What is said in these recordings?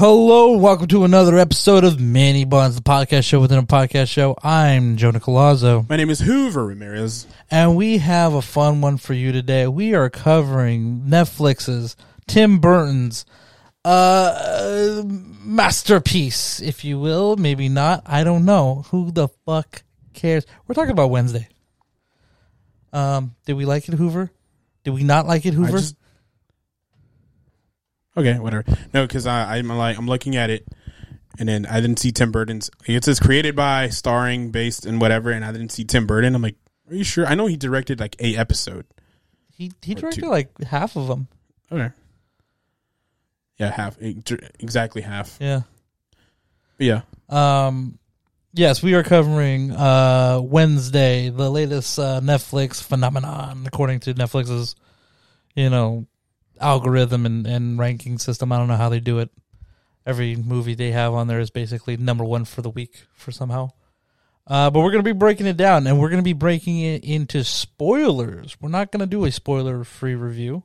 Hello, welcome to another episode of Mini-Bunz, the podcast show within a podcast show. I'm Joe Nicolazzo, My name is Hoover Ramirez. and we have a fun one for you today. We are covering Netflix's Tim Burton's uh masterpiece, if you will. Maybe not. I don't know. Who the fuck cares? We're talking about Wednesday. Um, did we like it, Hoover? Did we not like it, I Hoover? just okay, whatever. No, because I'm like I'm looking at it, and then I didn't see Tim Burton's. It says created by, starring, based, and whatever, and I didn't see Tim Burton. I'm like, are you sure? I know he directed like a episode. he he directed two. like half of them. Okay. Yeah, half exactly half. Yeah. But yeah, Um, yes, we are covering uh, Wednesday, the latest uh, Netflix phenomenon, according to Netflix's, you know, algorithm and, and ranking system. I don't know how they do it. Every movie they have on there is basically number one for the week for somehow. Uh, but we're going to be breaking it down, and we're going to be breaking it into spoilers. We're not going to do a spoiler-free review.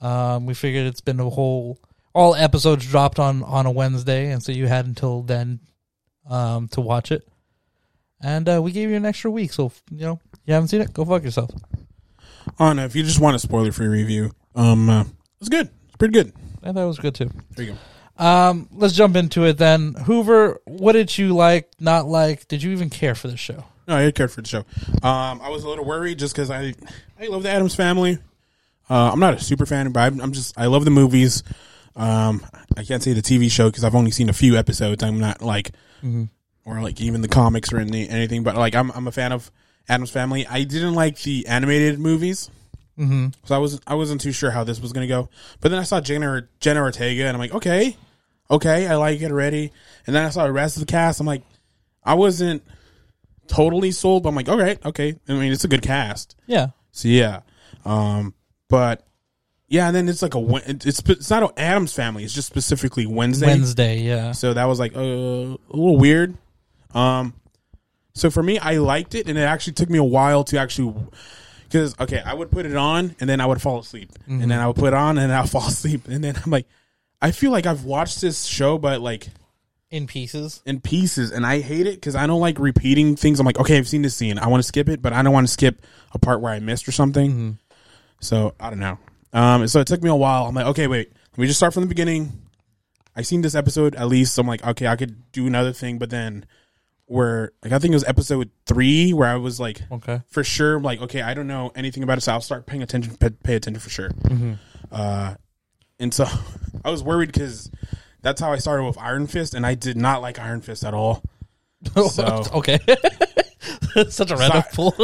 Um, we figured it's been a whole all episodes dropped on on a Wednesday, and so you had until then um, to watch it. And uh, we gave you an extra week, so you know you haven't seen it, go fuck yourself. on if you just want a spoiler free review, um, uh, it's good. It's pretty good. I thought it was good too. There you go. Um, let's jump into it then. Hoover, what did you like? Not like? Did you even care for the show? No, I cared for the show. Um, I was a little worried just because I I love the Addams Family. Uh, I'm not a super fan, but I'm, I'm just I love the movies. Um, I can't say the TV show because I've only seen a few episodes. I'm not like or like even the comics or any, anything, but like I'm I'm a fan of Addams Family. I didn't like the animated movies. Mm-hmm. So I was I wasn't too sure how this was gonna go, but then I saw Jenna Jenna Ortega, and I'm like, okay, okay, I like it already. And then I saw the rest of the cast. I'm like, I wasn't totally sold, but I'm like, okay, okay. I mean, it's a good cast. Yeah. So yeah, um, but yeah, and then it's like a it's it's not an Addams Family. It's just specifically Wednesday. Wednesday. Yeah. So that was like uh, a little weird. Um, so for me, I liked it, and it actually took me a while to actually because okay, I would put it on and then I would fall asleep, and then I would put it on and I'll fall asleep, and then I'm like, I feel like I've watched this show, but like In pieces. in pieces, and I hate it because I don't like repeating things. I'm like, okay, I've seen this scene, I want to skip it, but I don't want to skip a part where I missed or something. So I don't know. Um, so it took me a while. I'm like, okay, wait, let me just start from the beginning. I seen this episode at least. So I'm like, okay, I could do another thing, but then where like I think it was episode three where I was like Okay. for sure like okay I don't know anything about it so I'll start paying attention pay, pay attention for sure. Uh, and so I was worried because that's how I started with Iron Fist, and I did not like Iron Fist at all. So- okay. Such a random pull.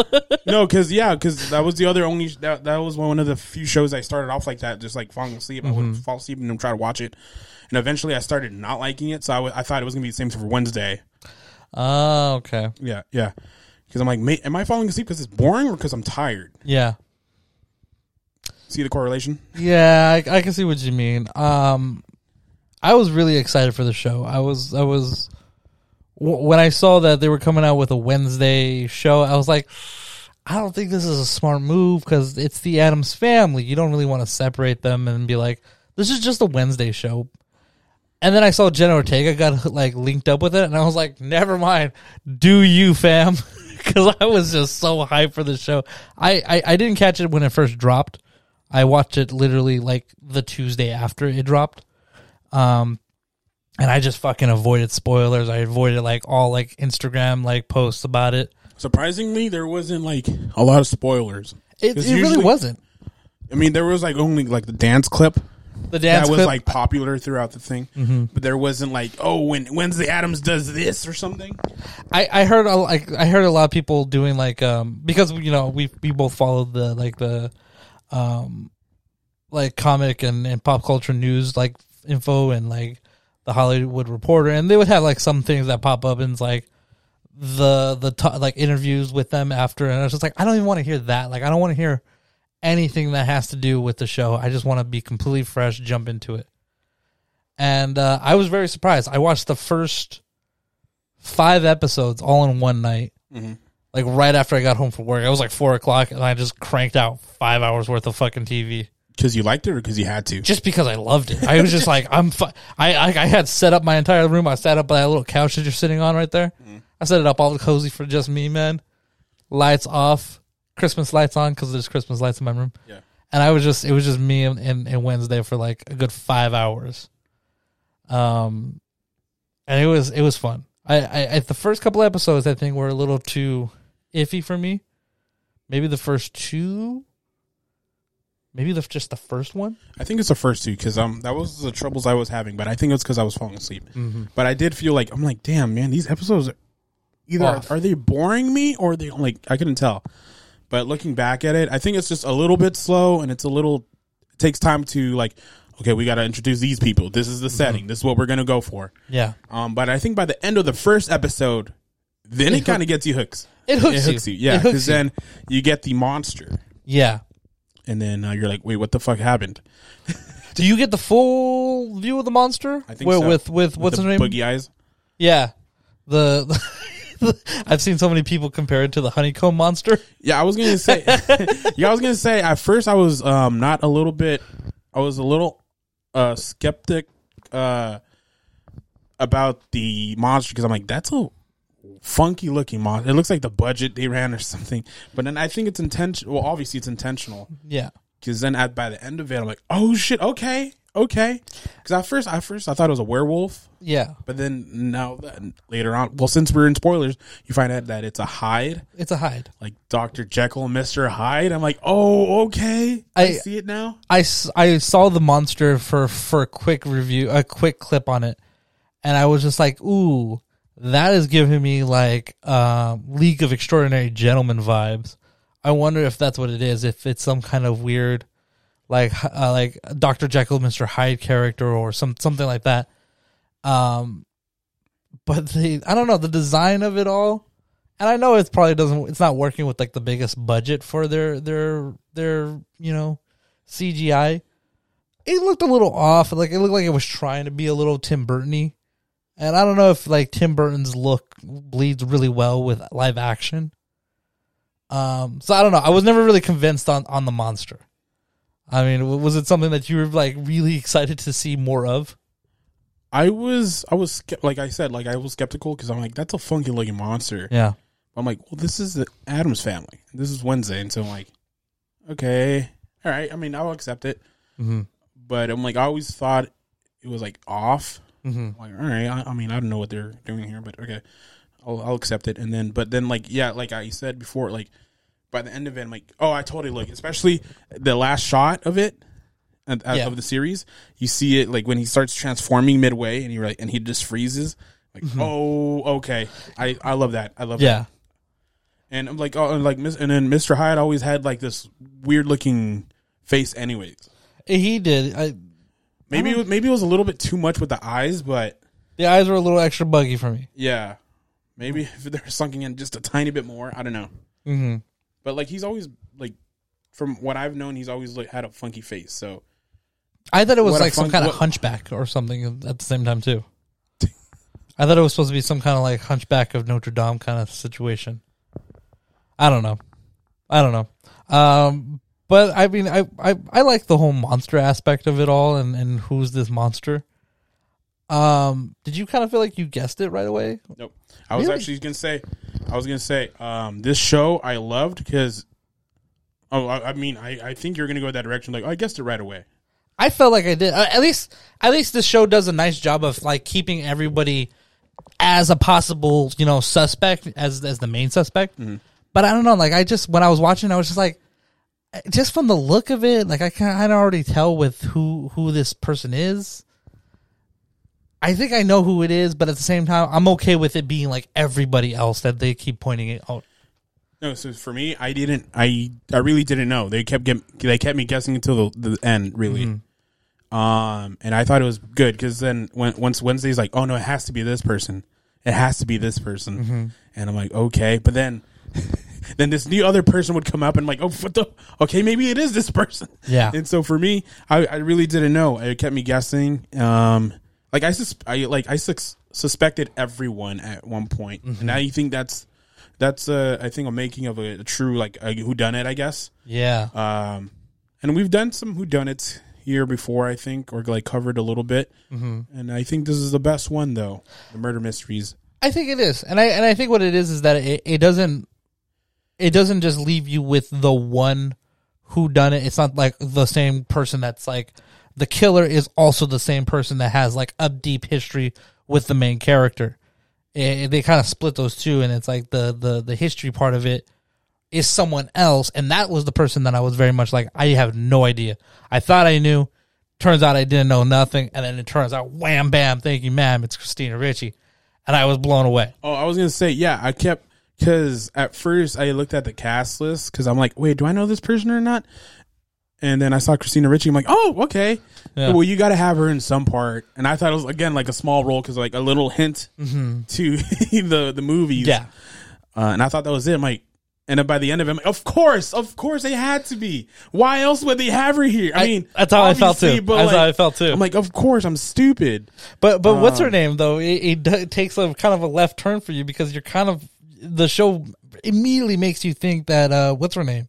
no, because yeah, because that was the other only that that was one of the few shows I started off like that, just like falling asleep. I would fall asleep and then try to watch it, and eventually I started not liking it. So I I thought it was gonna be the same thing for Wednesday. Oh, okay. Yeah, yeah. Because I'm like, ma- am I falling asleep because it's boring or because I'm tired? Yeah. See the correlation? Yeah, I, I can see what you mean. Um, I was really excited for the show. I was, I was, w- when I saw that they were coming out with a Wednesday show, I was like, I don't think this is a smart move because it's the Addams family. You don't really want to separate them and be like, this is just a Wednesday show. And then I saw Jenna Ortega got like linked up with it, and I was like, never mind, do you, fam? Because I was just so hyped for the show. I, I I didn't catch it when it first dropped. I watched it literally like the Tuesday after it dropped. Um and I just fucking avoided spoilers. I avoided like all like Instagram like posts about it. Surprisingly, there wasn't like a lot of spoilers. It, it really wasn't. I mean, there was like only like the dance clip The dance that was clip, like popular throughout the thing, but there wasn't like, oh, when Wednesday Addams does this or something. I, I heard a, like I heard a lot of people doing like um because you know we we both followed the like the um like comic and, and pop culture news like info and like the Hollywood Reporter. And they would have like some things that pop up and it's like the the to like interviews with them after. And I was just like I don't even want to hear that. Like I don't want to hear anything that has to do with the show I just want to be completely fresh jump into it and uh, I was very surprised I watched the first five episodes all in one night. Like right after I got home from work, it was like four o'clock, and I just cranked out five hours worth of fucking TV. because you liked it or because you had to? just because I loved it. I was just like, I'm. Fu- I, I I had set up my entire room. I sat up by that little couch that you're sitting on right there. I set it up all cozy for just me, man. Lights off, Christmas lights on because there's Christmas lights in my room. Yeah. And I was just, it was just me and, and, and Wednesday for like a good five hours. Um, and it was it was fun. I, I, I the first couple episodes I think were a little too iffy for me. Maybe the first two. Maybe the just the first one. I think it's the first two because um that was the troubles I was having, but I think it's because I was falling asleep. Mm-hmm. But I did feel like I'm like, damn man, these episodes are either Off. are they boring me or they like I couldn't tell. But looking back at it, I think it's just a little bit slow and it's a little it takes time to like okay, we got to introduce these people. This is the setting. This is what we're gonna go for. Yeah, Um, but I think by the end of the first episode, then it, kind of gets you hooks. it hooks, It hooks you, you. yeah, because then you get the monster, yeah. and then uh, you're like, wait, what the fuck happened? Do you get the full view of the monster? I think Where- so. with with what's the his name? Boogie eyes. Yeah, the. I've seen so many people compare it to the honeycomb monster. Yeah, I was gonna say. yeah, I was gonna say. At first, I was um not a little bit. I was a little uh skeptic uh about the monster because I'm like, that's a funky looking monster. It looks like the budget they ran or something. But then I think it's intentional. Well, obviously it's intentional Yeah, because then at by the end of it, I'm like, oh shit, okay, okay. Because at first, at first I thought it was a werewolf. yeah. But then now that later on, well, since we're in spoilers, you find out that it's a Hyde, It's a Hyde. like Doctor Jekyll and Mister Hyde. I'm like, oh, okay, I, I- see it now. I, I saw the monster for for a quick review, a quick clip on it, and I was just like, ooh, that is giving me like uh, League of Extraordinary Gentlemen vibes. I wonder if that's what it is. If it's some kind of weird, like uh, like Doctor Jekyll, Mister Hyde character, or some something like that. Um, but the I don't know the design of it all, and I know it probably doesn't. It's not working with like the biggest budget for their their their you know CGI. It looked a little off. Like it looked like it was trying to be a little Tim Burton-y. And I don't know if like Tim Burton's look bleeds really well with live action. Um, so I don't know. I was never really convinced on on the monster. I mean, was it something that you were like really excited to see more of? I was, I was like I said, like I was skeptical because I'm like, that's a funky looking monster. Yeah. I'm like, well, this is the Addams family. This is Wednesday, and so I'm like, okay, all right. I mean, I'll accept it. Mm-hmm. But I'm like, I always thought it was like off. Mm-hmm. I'm like, all right. I, I mean, I don't know what they're doing here, but okay, I'll, I'll accept it. And then, but then, like, yeah, like I said before, like by the end of it, I'm like, oh, I totally look. Especially the last shot of it. Of, Yeah. of the series, you see it like when he starts transforming midway, and he like, and he just freezes. Like, mm-hmm. oh, okay, I I love that. I love that. Yeah. And I'm like, oh, and like, and then Mr. Hyde always had like this weird looking face, anyways. He did. I, Maybe it was, maybe it was a little bit too much with the eyes, but the eyes were a little extra buggy for me. yeah, maybe if they're sunking in just a tiny bit more, I don't know. Mm-hmm. But like, he's always like, from what I've known, he's always like had a funky face. So I thought it was What a like some fun- kind of what- hunchback or something at the same time too. I thought it was supposed to be some kind of like hunchback of Notre Dame kind of situation. I don't know. I don't know. Um, but I mean, I, I, I like the whole monster aspect of it all and, and who's this monster. Um, did you kind of feel like you guessed it right away? nope. I was Really? actually gonna say, I was gonna say, um, this show I loved because. Oh, I, I mean, I, I think you're gonna go that direction. Like, I guessed it right away. I felt like I did. Uh, at least, at least the show does a nice job of like keeping everybody as a possible, you know, suspect as as the main suspect. But I don't know. Like I just when I was watching, I was just like, eh, just from the look of it, like I can I already tell with who who this person is. I think I know who it is, but at the same time, I'm okay with it being like everybody else that they keep pointing it out. No, so for me, I didn't. I I really didn't know. They kept get, they kept me guessing until the, the end, really. Um, and I thought it was good because then when once Wednesday's like, oh no, it has to be this person. It has to be this person, and I'm like, okay. But then, then this new other person would come up and like, oh, what the? Okay, maybe it is this person. Yeah. And so for me, I, I really didn't know. It kept me guessing. Um, like I sus- I like I sus- suspected everyone at one point. And now you think that's that's uh I think a making of a, a true like a who done it, I guess. Yeah, Um, and we've done some whodunits here before, I think, or like covered a little bit. Mm-hmm. And I think this is the best one, though. The murder mysteries. I think it is, and I and I think what it is is that it, it doesn't it doesn't just leave you with the one who done it. It's not like the same person that's like the killer is also the same person that has like a deep history with the main character. It, they kind of split those two, and it's like the the the history part of it is someone else, and that was the person that I was very much like I have no idea. I thought I knew. Turns out I didn't know nothing, and then it turns out, wham bam, thank you, ma'am, it's Christina Ricci, and I was blown away. Oh, I was gonna say, yeah, I kept because at first I looked at the cast list because I'm like, wait, do I know this person or not? And then I saw Christina Ricci. I'm like, oh, okay. Yeah. Well, you got to have her in some part. And I thought it was again like a small role because like a little hint to the the movies. Yeah, Uh, and I thought that was it. I'm like, and then by the end of it, like, of course, of course, they had to be. Why else would they have her here? I, I- mean, that's how I felt too. but, That's like, how I felt too. I'm like, of course, I'm stupid. But but what's Um, her name though? It, it, it takes a kind of a left turn for you because you're kind of the show immediately makes you think that uh what's her name?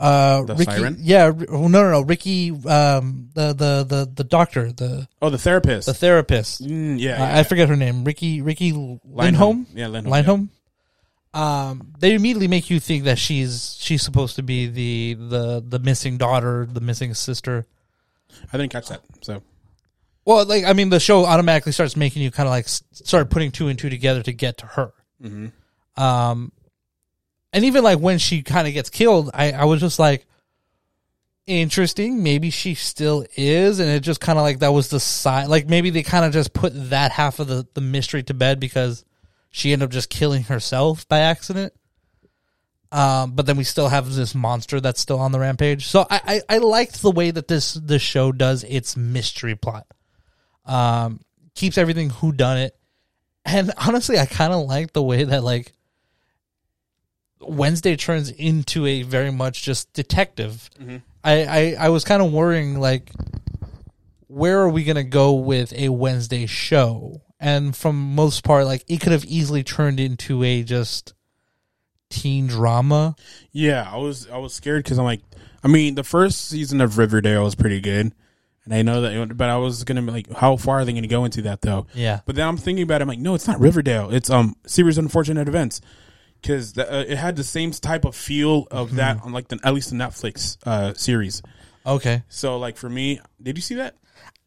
Uh, The Riki. siren? Yeah, oh, no, no, no. Riki, um, the the the the doctor, the Oh, the therapist. the therapist. Mm, yeah, Uh, yeah. I forget her name. Riki Riki Lindhome. Yeah, Lindhome. Lindhome. Um, they immediately make you think that she's she's supposed to be the the the missing daughter, the missing sister. I didn't catch that. So Well, like I mean, the show automatically starts making you kind of like start putting two and two together to get to her. Mhm um, and even like when she kind of gets killed, I I was just like, interesting. Maybe she still is, and it just kind of like that was the side. Like maybe they kind of just put that half of the the mystery to bed because she ended up just killing herself by accident. Um, but then we still have this monster that's still on the rampage. So I, I, I liked the way that this this show does its mystery plot. Um, keeps everything who done it, and honestly, I kind of like the way that like Wednesday turns into a very much just detective. I, I I was kind of worrying like where are we gonna go with a Wednesday show? And from most part, like it could have easily turned into a just teen drama. yeah, I was I was scared because I'm like, I mean, the first season of Riverdale was pretty good, and I know that, but I was gonna be like, how far are they gonna go into that though? Yeah. But then I'm thinking about it. I'm like, no, it's not Riverdale. It's um series of unfortunate events because uh, it had the same type of feel of Mm-hmm. that on like the at least the Netflix uh series. Okay. So like for me, did you see that?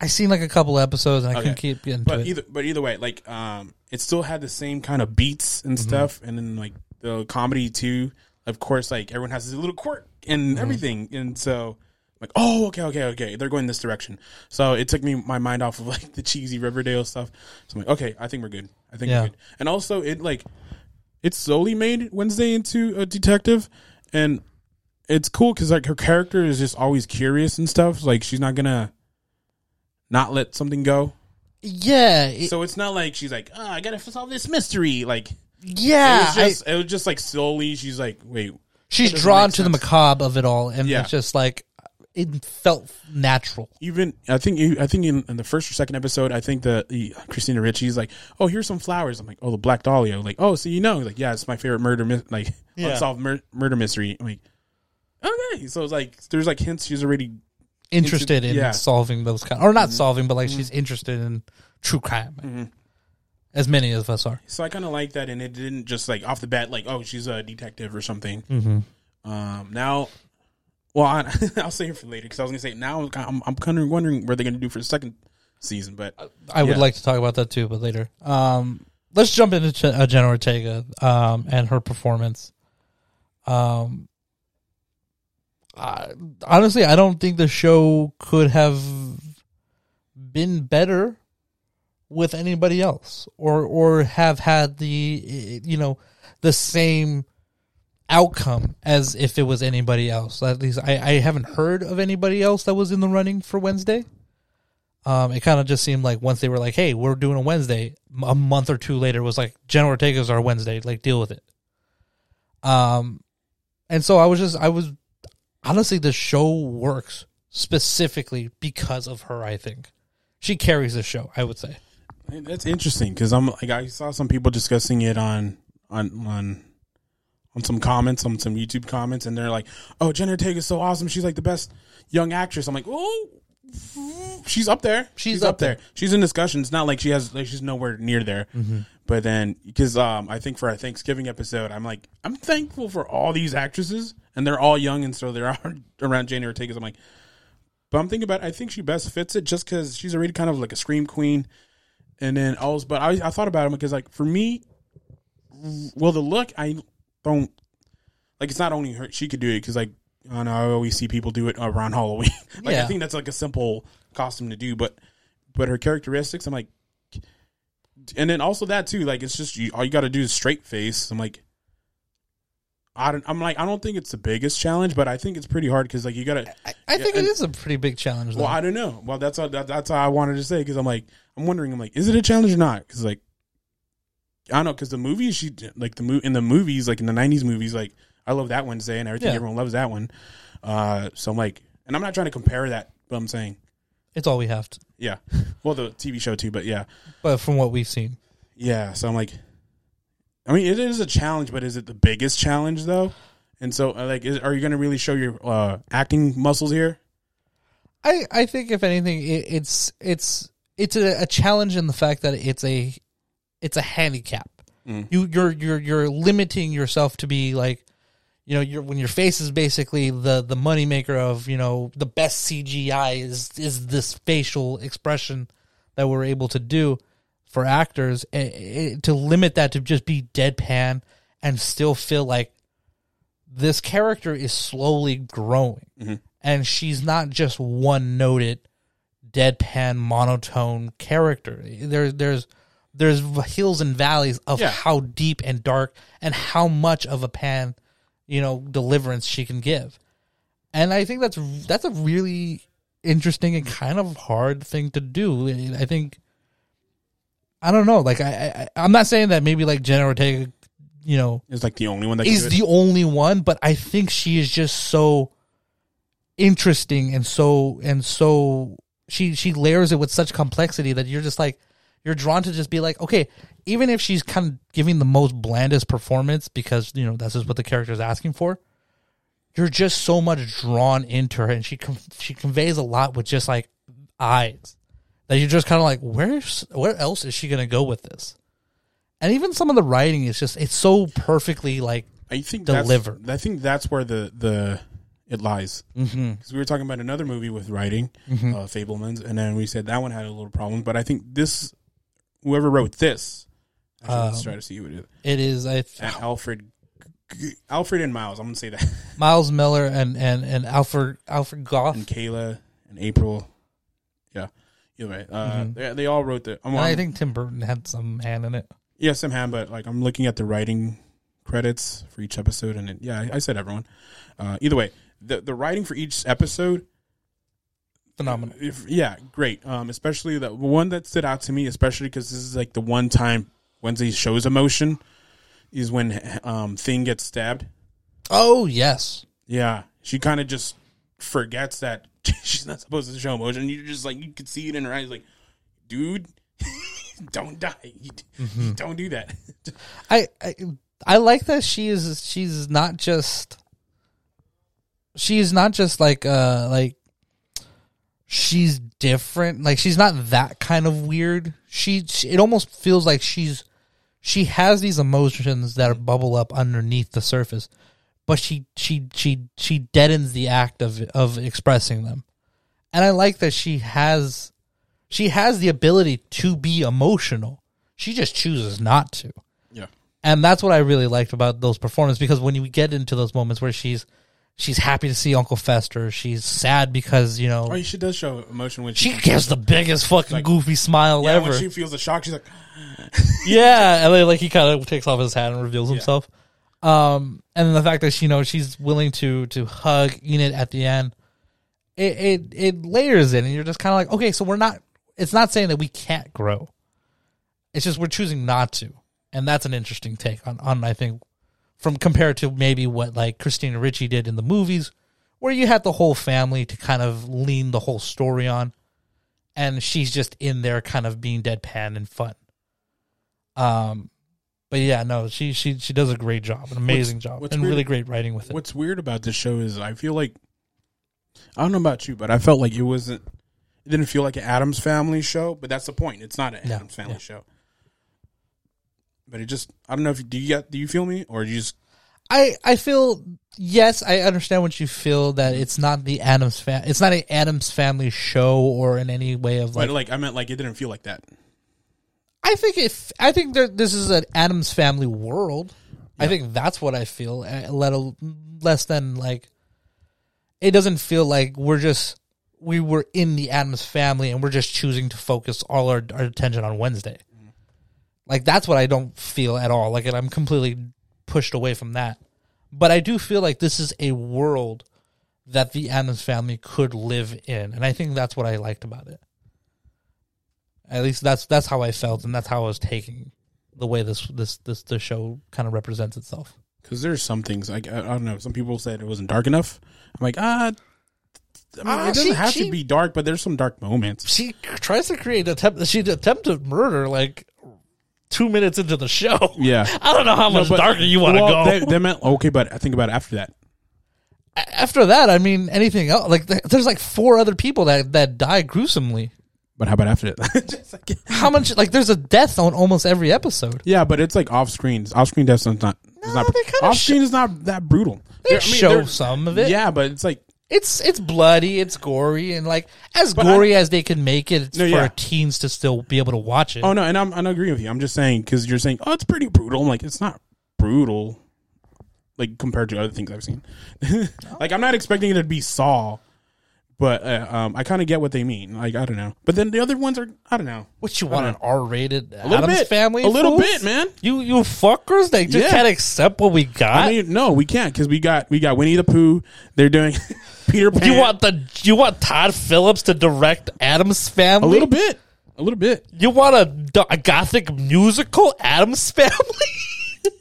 I seen like a couple episodes and I couldn't keep getting But to it. either but either way, like um, it still had the same kind of beats and Mm-hmm. stuff, and then like the comedy too. Of course, like everyone has this little quirk and Mm-hmm. everything, and so like oh okay okay okay they're going this direction. So it took me my mind off of like the cheesy Riverdale stuff. So I'm like okay, I think we're good. I think Yeah. we're good. And also it like it slowly made Wednesday into a detective, and it's cool because like her character is just always curious and stuff. Like she's not gonna not let something go. yeah. it- So it's not like she's like, oh, I gotta solve this mystery. Like, yeah. it was I- just, it was just like slowly. She's like, wait, she's drawn to the macabre of it all, and Yeah. it's just like it felt natural. even I think I think in, in the first or second episode, I think the, the Christina Ricci's like, oh, here's some flowers. I'm like, oh, the Black Dahlia. Like, oh, so you know, like, yeah, it's my favorite murder, my- like Yeah. unsolved mur- murder mystery. I'm like, okay, so it's like there's like hints she's already Interested in yeah. solving those kind, or not solving, but like she's interested in true crime, as many of us are. So I kind of like that, and it didn't just like off the bat, like, oh, she's a detective or something. Mm-hmm. Um, now, well, I, I'll say it for later because I was gonna say now I'm, I'm kind of wondering what they're gonna do for the second season, but I would Yeah. like to talk about that too, but later. Um, let's jump into Ch- uh, Jenna Ortega um, and her performance. Um, I, honestly, I don't think the show could have been better with anybody else, or or have had the you know the same outcome as if it was anybody else. At least I, I haven't heard of anybody else that was in the running for Wednesday. Um, it kind of just seemed like once they were like, "Hey, we're doing a Wednesday," a month or two later was like, "Jenna Ortega's our Wednesday. Like, deal with it." Um, and so I was just, I was honestly, the show works specifically because of her. I think she carries the show. I would say. that's interesting because I'm like I saw some people discussing it on on on on some comments on some YouTube comments, and they're like, "Oh, Jenna Ortega is so awesome. She's like the best young actress." I'm like, "Oh, she's up there. She's up there. She's in discussion. It's not like she has like she's nowhere near there." But then, because um, I think for our Thanksgiving episode, I'm like, I'm thankful for all these actresses, and they're all young, and so they're around Jenna Ortega. I'm like, but I'm thinking about. I think she best fits it just because she's already kind of like a scream queen, and then also. But I, I thought about it because like for me, well, the look I don't like. It's not only her; she could do it because like I don't know I always see people do it around Halloween. like Yeah. I think that's like a simple costume to do, but but her characteristics, I'm like, and then also that too. Like it's just you, all you got to do is straight face. I'm like. I don't, I'm like I don't think it's the biggest challenge, but I think it's pretty hard because like you gotta I, I think and- it is a pretty big challenge. Though. well, I don't know. Well, that's all, that, that's all I wanted to say because I'm like, I'm wondering, I'm like, is it a challenge or not? Because like, I don't know, because the movies she like the in the movies, like in the '90s movies, like I love that Wednesday and everything. Yeah. Everyone loves that one. Uh, so I'm like, and I'm not trying to compare that, but I'm saying, it's all we have to. yeah, well, the TV show too, but yeah, But from what we've seen, yeah. So I'm like, I mean, it is a challenge, but is it the biggest challenge though? And so, uh, like, is, are you going to really show your uh, acting muscles here? I I think if anything, it, it's it's it's a, a challenge in the fact that it's a it's a handicap. Mm. You you're you're you're limiting yourself to be like, you know, your when your face is basically the the moneymaker of you know the best CGI is is this facial expression that we're able to do for actors eh, eh, to limit that to just be deadpan and still feel like this character is slowly growing and she's not just one noted deadpan monotone character there's there's there's hills and valleys of Yeah. how deep and dark and how much of a pan you know deliverance she can give and i think that's that's a really interesting and kind of hard thing to do i think i don't know like i, I i'm not saying that maybe like jenna ortega you know Is like the only one that can is it? the only one, but I think she is just so interesting and so and so she she layers it with such complexity that you're just like you're drawn to just be like, okay, even if she's kind of giving the most blandest performance because you know that's just what the character is asking for, you're just so much drawn into her, and she she conveys a lot with just like eyes that you're just kind of like, where's where else is she gonna go with this? And even some of the writing is just it's so perfectly like I think deliver. That's, I think that's where the the it lies. mm-hmm. Because we were talking about another movie with writing, uh, Fabelmans, and then we said that one had a little problem. But I think this, whoever wrote this, actually, let's Um, try to see who it is. it is I A- Alfred, Alfred and Miles. I'm gonna say that, Miles Millar and and and Alfred Alfred Gough. and Kayla and April. Yeah, either way, uh, Mhm. they, they all wrote the. And I think Tim Burton had some hand in it. yeah, somehow, but like I'm looking at the writing credits for each episode, and it, yeah, I, I said everyone. Uh, either way, the the writing for each episode Phenomenal. If, yeah, great. Um, especially the one that stood out to me, especially because this is like the one time Wednesday shows emotion, is when um Thing gets stabbed. Oh yes. Yeah, she kind of just forgets that she's not supposed to show emotion. You just like you could see it in her eyes, like, dude, don't die. You- Don't do that. I, I I like that she is she's not just she's not just like uh like she's different. Like she's not that kind of weird. She, she it almost feels like she's she has these emotions that bubble up underneath the surface but she she she she deadens the act of of expressing them. And i like that she has she has the ability to be emotional. She just chooses not to. Yeah. and that's what I really liked about those performances because when you get into those moments where she's she's happy to see Uncle Fester, she's sad because you know Oh, she does show emotion when she, she gives the biggest fucking goofy smile yeah, ever. when she feels the shock. She's like, yeah, and then like he kind of takes off his hat and reveals himself. Um, and then the fact that she you know she's willing to to hug Enid at the end, it it it layers in, and you're just kind of like, okay, so we're not. It's not saying that we can't grow. It's just we're choosing not to, and that's an interesting take on on I think from compared to maybe what like Christina Ricci did in the movies, where you had the whole family to kind of lean the whole story on, and she's just in there kind of being deadpan and fun. Um, But yeah, no, she she she does a great job, an amazing job, what's and weird- really great writing with it. What's weird about this show is I feel like I don't know about you, but I felt like it wasn't. It didn't feel like an Addams Family show, but that's the point. It's not an No, Addams Family yeah. show. But it just I don't know if do you get do you feel me or you just I I feel yes, I understand what you feel that it's not the Addams fam. It's not an Addams Family show or in any way of like. but like I meant like it didn't feel like that. I think if I think there, this is an Addams Family world. I think that's what I feel. Let a, less than like. It doesn't feel like we're just we were in the Addams Family and we're just choosing to focus all our, our attention on Wednesday. Like that's what I don't feel at all. Like and I'm completely pushed away from that. But I do feel like this is a world that the Addams family could live in, and I think that's what I liked about it. At least that's that's how I felt, and that's how I was taking the way this this this the show kind of represents itself. Because there's some things like I, I don't know. Some people said it wasn't dark enough. I'm like ah. I mean, Ah, it doesn't she- have she- to be dark, but there's some dark moments. She tries to create attempt. She attempted murder like two minutes into the show. Yeah. I don't know how much but- darker you want to well, go. They, they meant okay, but I think about it after that. After that, I mean, anything else? Like, there's like four other people that that die gruesomely. But how about after that? Like- How much? Like, there's a death on almost every episode. yeah, but it's like off screen. Off screen death is not. No, not off screen is not that brutal. They There- I mean, show some of it. Yeah, but it's like It's it's bloody, it's gory, and like as But gory as they can make it it's No, for yeah. teens to still be able to watch it. oh no, and I'm I'm agreeing with you. I'm just saying because you're saying oh it's pretty brutal. I'm like it's not brutal, like compared to other things I've seen. like I'm not expecting it to be Saw, but uh, um I kind of get what they mean. Like I don't know, but then the other ones are I don't know. What you want an R-rated A little Addams bit, Family? a little fools? bit, man. You you fuckers, they just Yeah. can't accept what we got. I mean, no, we can't because we got we got Winnie the Pooh. They're doing Peter Pan. you want the you want Todd Phillips to direct Addams Family? a little bit, a little bit. You want a, a gothic musical Addams Family?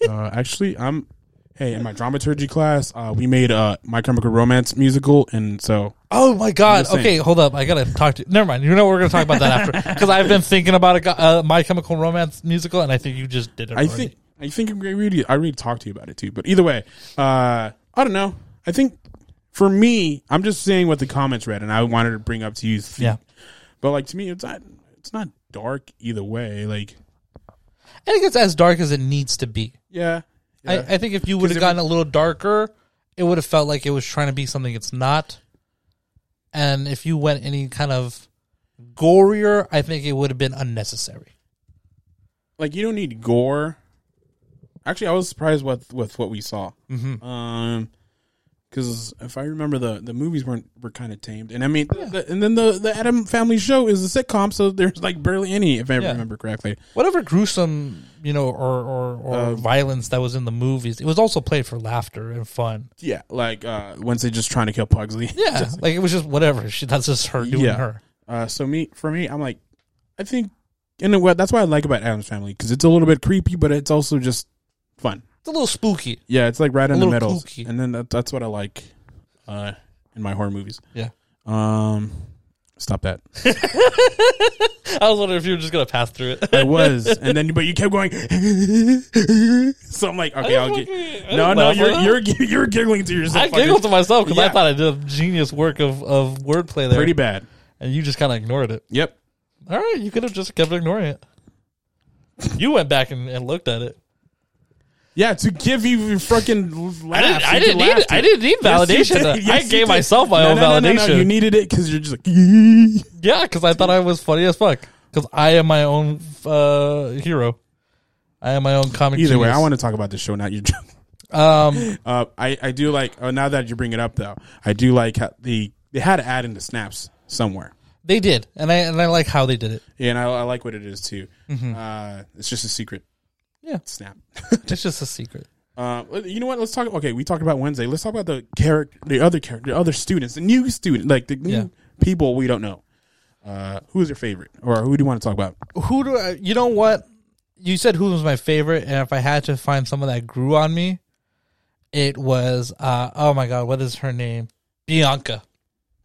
Uh, actually, I'm. Hey, in my dramaturgy class, uh, we made a My Chemical Romance musical, and so Oh my god! Okay, hold up. I gotta talk to. Never mind. You know we're gonna talk about that after because I've been thinking about a uh, My Chemical Romance musical, and I think you just did it. I already. think I think I really I really talked to you about it too. But either way, uh, I don't know. I think for me, I'm just saying what the comments read, and I wanted to bring up to you. Yeah. but like to me, it's not it's not dark either way. Like, I think it's as dark as it needs to be. yeah, I, yeah. I think if you would have gotten a little darker, it would have felt like it was trying to be something it's not. And if you went any kind of gorier, I think it would have been unnecessary. like you don't need gore. Actually, I was surprised with with what we saw. Mm-hmm. Um, because if I remember the the movies weren't were kind of tamed, and I mean, the, and then the the Adam Family Show is a sitcom, so there's like barely any, if I Yeah. remember correctly. Whatever gruesome, you know, or or, or Uh, violence that was in the movies, it was also played for laughter and fun. Yeah, like uh, Wednesday just trying to kill Pugsley. Yeah, Just- like it was just whatever. She, that's just her doing Yeah. her. uh, so me for me, I'm like, I think, and that's what I like about Addams Family because it's a little bit creepy, but it's also just fun. It's a little spooky. Yeah, it's like right in the little middle, kooky. and then that, that's what I like uh, in my horror movies. Yeah. Um, stop that. I was wondering if you were just gonna pass through it. I was, and then but you kept going. so I'm like, okay, I'll get. I No, didn't no, laugh you're at you're you're giggling to yourself. I giggled to myself because I Yeah. thought I did a genius work of, of wordplay there, Pretty bad. and you just kind of ignored it. Yep. All right, you could have just kept ignoring it. You went back and, and looked at it. Yeah, to give you your fucking laugh. I didn't. I didn't need. I didn't need Yes, validation. did. I Yes, you gave did. myself my No, own no, no, no, validation. no, You needed it because you're just like. yeah, because I thought I was funny as fuck. Because I am my own uh, hero. I am my own comic. Either way. I want to talk about the show, not your joke. Um, Uh, I I do like. Oh, now that you bring it up, though, I do like how the they had to add in the snaps somewhere. they did, and I and I like how they did it. Yeah, and I, I like what it is too. Uh, it's just a secret. Yeah. snap. It's just a secret. Uh, you know what? Let's talk. Okay, we talked about Wednesday. Let's talk about the character, the other character, the other students, the new student, like the new Yeah. people we don't know. Uh, who's your favorite, or who do you want to talk about? Who do I? You know what? You said who was my favorite, and if I had to find someone that grew on me, it was uh oh my god, what is her name? Bianca,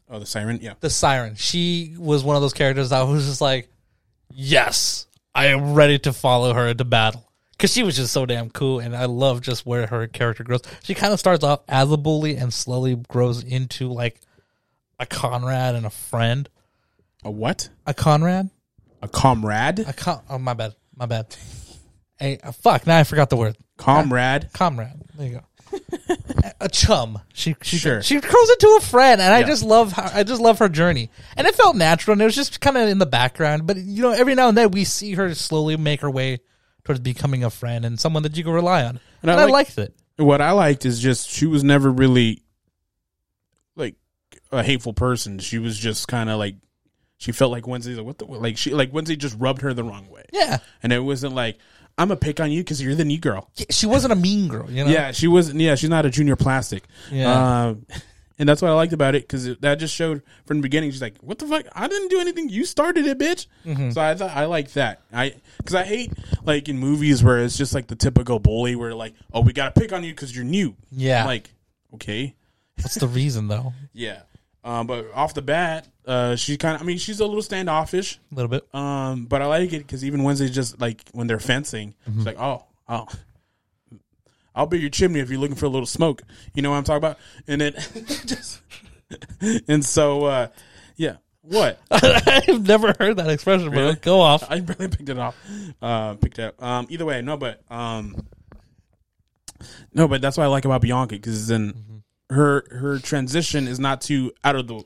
Oh, the siren. Yeah, the siren. She was one of those characters that was just like, yes, I am ready to follow her into battle because she was just so damn cool, and I love just where her character grows. She kind of starts off as a bully and slowly grows into like a Conrad and a friend. A what? A Conrad, A comrade? a con- oh my bad, my bad. Hey, uh, fuck! Now I forgot the word. comrade. Comrade. There you go. a chum. She she Sure. she grows into a friend, and I just love how, I just love her journey, and it felt natural, and it was just kind of in the background. But you know, every now and then we see her slowly make her way towards becoming a friend and someone that you can rely on, and, I I, like- liked it. What I liked is just she was never really like a hateful person. She was just kind of like she felt like Wednesday like what the like she like Wednesday just rubbed her the wrong way. Yeah, And it wasn't like I'm gonna pick on you because you're the new girl. she wasn't a mean girl, you know. Yeah, she wasn't. Yeah, she's not a junior plastic. Yeah. Um, and that's what I liked about it because that just showed from the beginning. She's like, "What the fuck? I didn't do anything. You started it, bitch." Mm-hmm. So I thought I like that. I because I hate like in movies where it's just like the typical bully where like, "Oh, we gotta pick on you because you're new." Yeah. I'm like, okay, What's the reason though? yeah. Um, but off the bat, uh, she kind of. I mean, she's a little standoffish. A little bit. Um, but I like it because even Wednesday just like when they're fencing, Mm-hmm. it's like, oh, oh, I'll be your chimney if you're looking for a little smoke. You know what I'm talking about? And it just, and so, uh, yeah. What? I've never heard that expression, Really? but go off. I really picked it off. Uh, picked it up. Um, either way, no, but um, no, but that's what I like about Bianca because then Mm-hmm. her her transition is not too out of the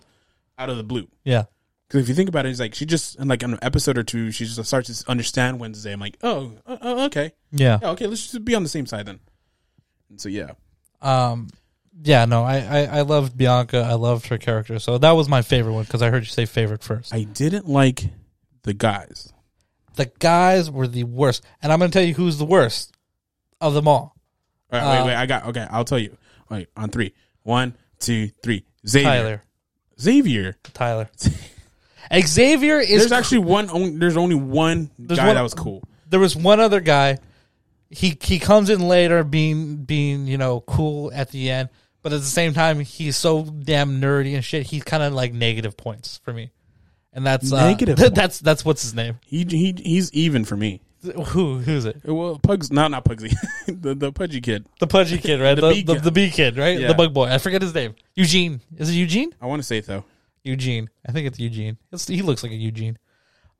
out of the blue. Yeah. Because if you think about it, it's like she just in like an episode or two, she just starts to understand Wednesday. I'm like, oh, uh, uh, okay, Yeah. yeah, okay, let's just be on the same side then. So yeah, Um, yeah, no, I, I, I loved Bianca. I loved her character. So that was my favorite one because I heard you say favorite first. I didn't like the guys. the guys were the worst. And I'm going to tell you who's the worst of them all. All right, Uh, wait, wait, I got okay. I'll tell you. Wait, on three, one, two, three. Xavier. Tyler. Xavier. Tyler. Xavier is. There's actually one. Only, there's only one guy one- that was cool. there was one other guy. He he comes in later, being being you know cool at the end, but at the same time he's so damn nerdy and shit. He's kind of like negative points for me, and that's uh, Negative That's that's what's his name. He he he's even for me. Who who's it? Well, Pugs, no, not Pugsy, the the Pudgy kid. The pudgy kid, right? The the, bee the, kid. the bee kid, right? Yeah. The bug boy. I forget his name. Eugene. Is it Eugene? I want to say it though. Eugene. I think it's Eugene. It's, he looks like a Eugene.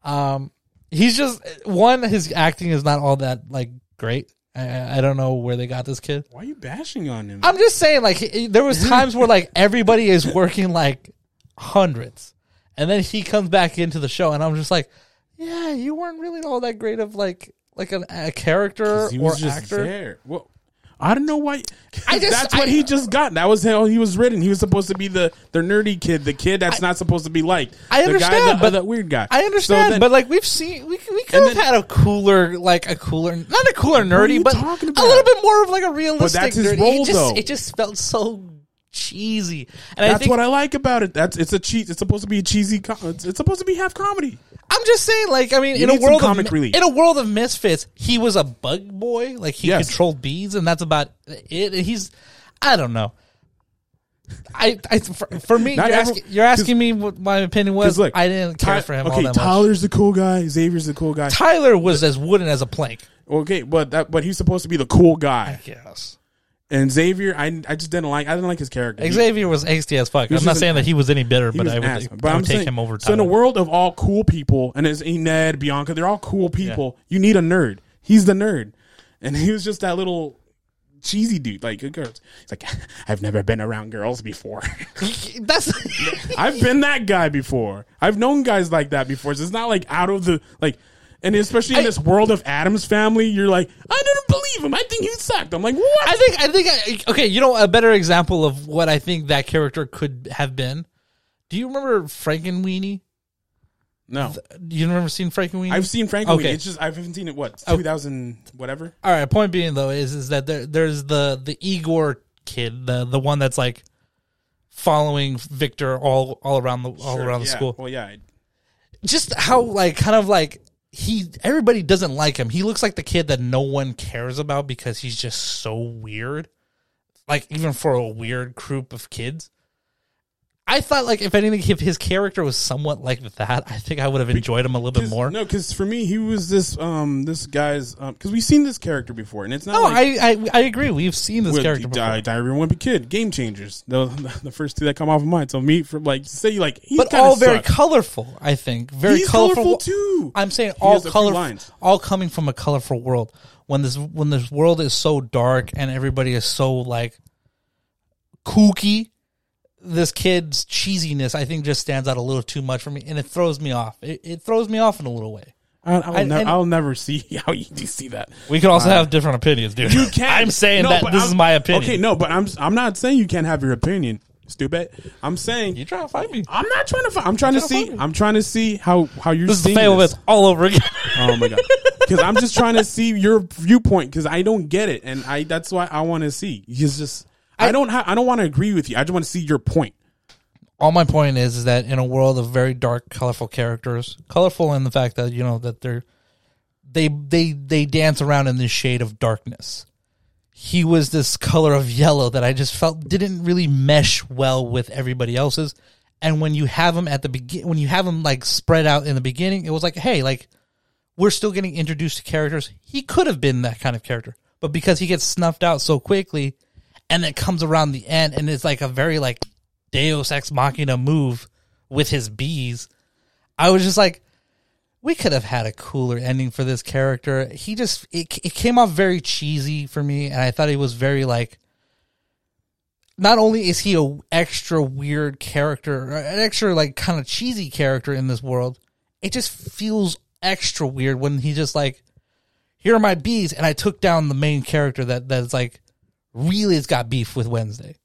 Um, he's just one. His acting is not all that like great. I, I don't know where they got this kid. Why are you bashing on him? I'm just saying, like he- there was times where like everybody is working like hundreds, and then he comes back into the show, and I'm just like, yeah, you weren't really all that great of like like an, a character he or was just actor. there. Well, I don't know why. I just- that's what I- he just got. That was how he was written. He was supposed to be the the nerdy kid, the kid that's not supposed to be liked. I the understand, guy, the, but- the weird guy. I understand, So then- but like we've seen, we we could have then- had a cooler, like a cooler, not a cooler nerdy, but a little bit more of like a realistic. But that's his nerdy. role, it just, though. It just felt so cheesy, and I that's think what I like about it. That's it's a cheat. It's supposed to be a cheesy. Com- it's, it's supposed to be half comedy. I'm just saying, like, I mean, You in a need some world comic of relief. in a world of misfits, he was a bug boy, like he Yes. controlled bees, and that's about it. And He's, I don't know. I, I for, for me, you're, every- asking, you're asking me what my opinion was. 'Cause look, I didn't care Ty- for him okay, all that much. Tyler's the cool guy. Xavier's the cool guy. Tyler was as wooden as a plank. Okay, but that but he's supposed to be the cool guy. Yes. And Xavier, I I just didn't like. I didn't like his character. Xavier was angsty as fuck. I'm not saying that he was any better, but I would, ass. I But would I'm take saying, him over. so in a world of all cool people, and it's Ned, Bianca, they're all cool people. You need a nerd. He's the nerd, and he was just that little cheesy dude, like good girls. He's like, I've never been around girls before. That's I've been that guy before. I've known guys like that before. So it's not like out of the like. And especially in I- this world of Addams family, you're like, I didn't believe him. I think you sucked. I'm like, what? I think I think I, okay. You know a better example of what I think that character could have been. Do you remember Frankenweenie? no, Do you remember seeing Frankenweenie? I've seen Frank. Okay. It's just I haven't seen it. What Oh. 2000 whatever. All right. Point being though is is that there there's the the Igor kid, the the one that's like following Victor all all around the all Sure, around the yeah. school. Well, yeah, just how like kind of like he everybody doesn't like him. He looks like the kid that no one cares about because he's just so weird. Like even for a weird group of kids. I thought like if anything, if his character was somewhat like that, I think I would have enjoyed him a little bit more. No, because for me, he was this um this guy's because we've seen this character before, and it's not No, like I, I I agree. We've seen this Well, character Di- before. Diary of a Wimpy Kid, Game Changers, the the first two that come off of mine. So me from like say like he but all very sucked. colorful. I think very He's colorful. colorful too. I'm saying all has a few colorful, lines. all coming from a colorful world. When this when this world is so dark and everybody is so like kooky, this kid's cheesiness I think just stands out a little too much for me, and it throws me off. It, it throws me off in a little way. I, I'll, I- never, and- I'll never see how you do see that. We can also uh, have different opinions, dude. You can. I'm saying No, that this I'm- is my opinion. Okay, no, but I'm I'm not saying you can't have your opinion. Stupid. I'm saying you're trying to fight me? I'm not trying to. Fight. I'm trying to Trying to see. I'm trying to see how how you're This is the seeing Fable this. All over again. Oh my god! Because I'm just trying to see your viewpoint because I don't get it, and I that's why I want to see. He's just I, don't have I don't want to agree with you. I just want to see your point. all my point is, is that in a world of very dark, colorful characters, colorful in the fact that you know that they're they they they dance around in this shade of darkness. He was this color of yellow that I just felt didn't really mesh well with everybody else's. And when you have him at the begin, when you have him like spread out in the beginning, it was like, hey, like we're still getting introduced to characters. He could have been that kind of character, but because he gets snuffed out so quickly, and it comes around the end, and it's like a very like Deus ex machina move with his bees. I was just like, we could have had a cooler ending for this character. He just it it came off very cheesy for me, and I thought he was very like. Not only is he a extra weird character, an extra like kind of cheesy character in this world, it just feels extra weird when he just like, here are my bees, and I took down the main character that that's like really has got beef with Wednesday.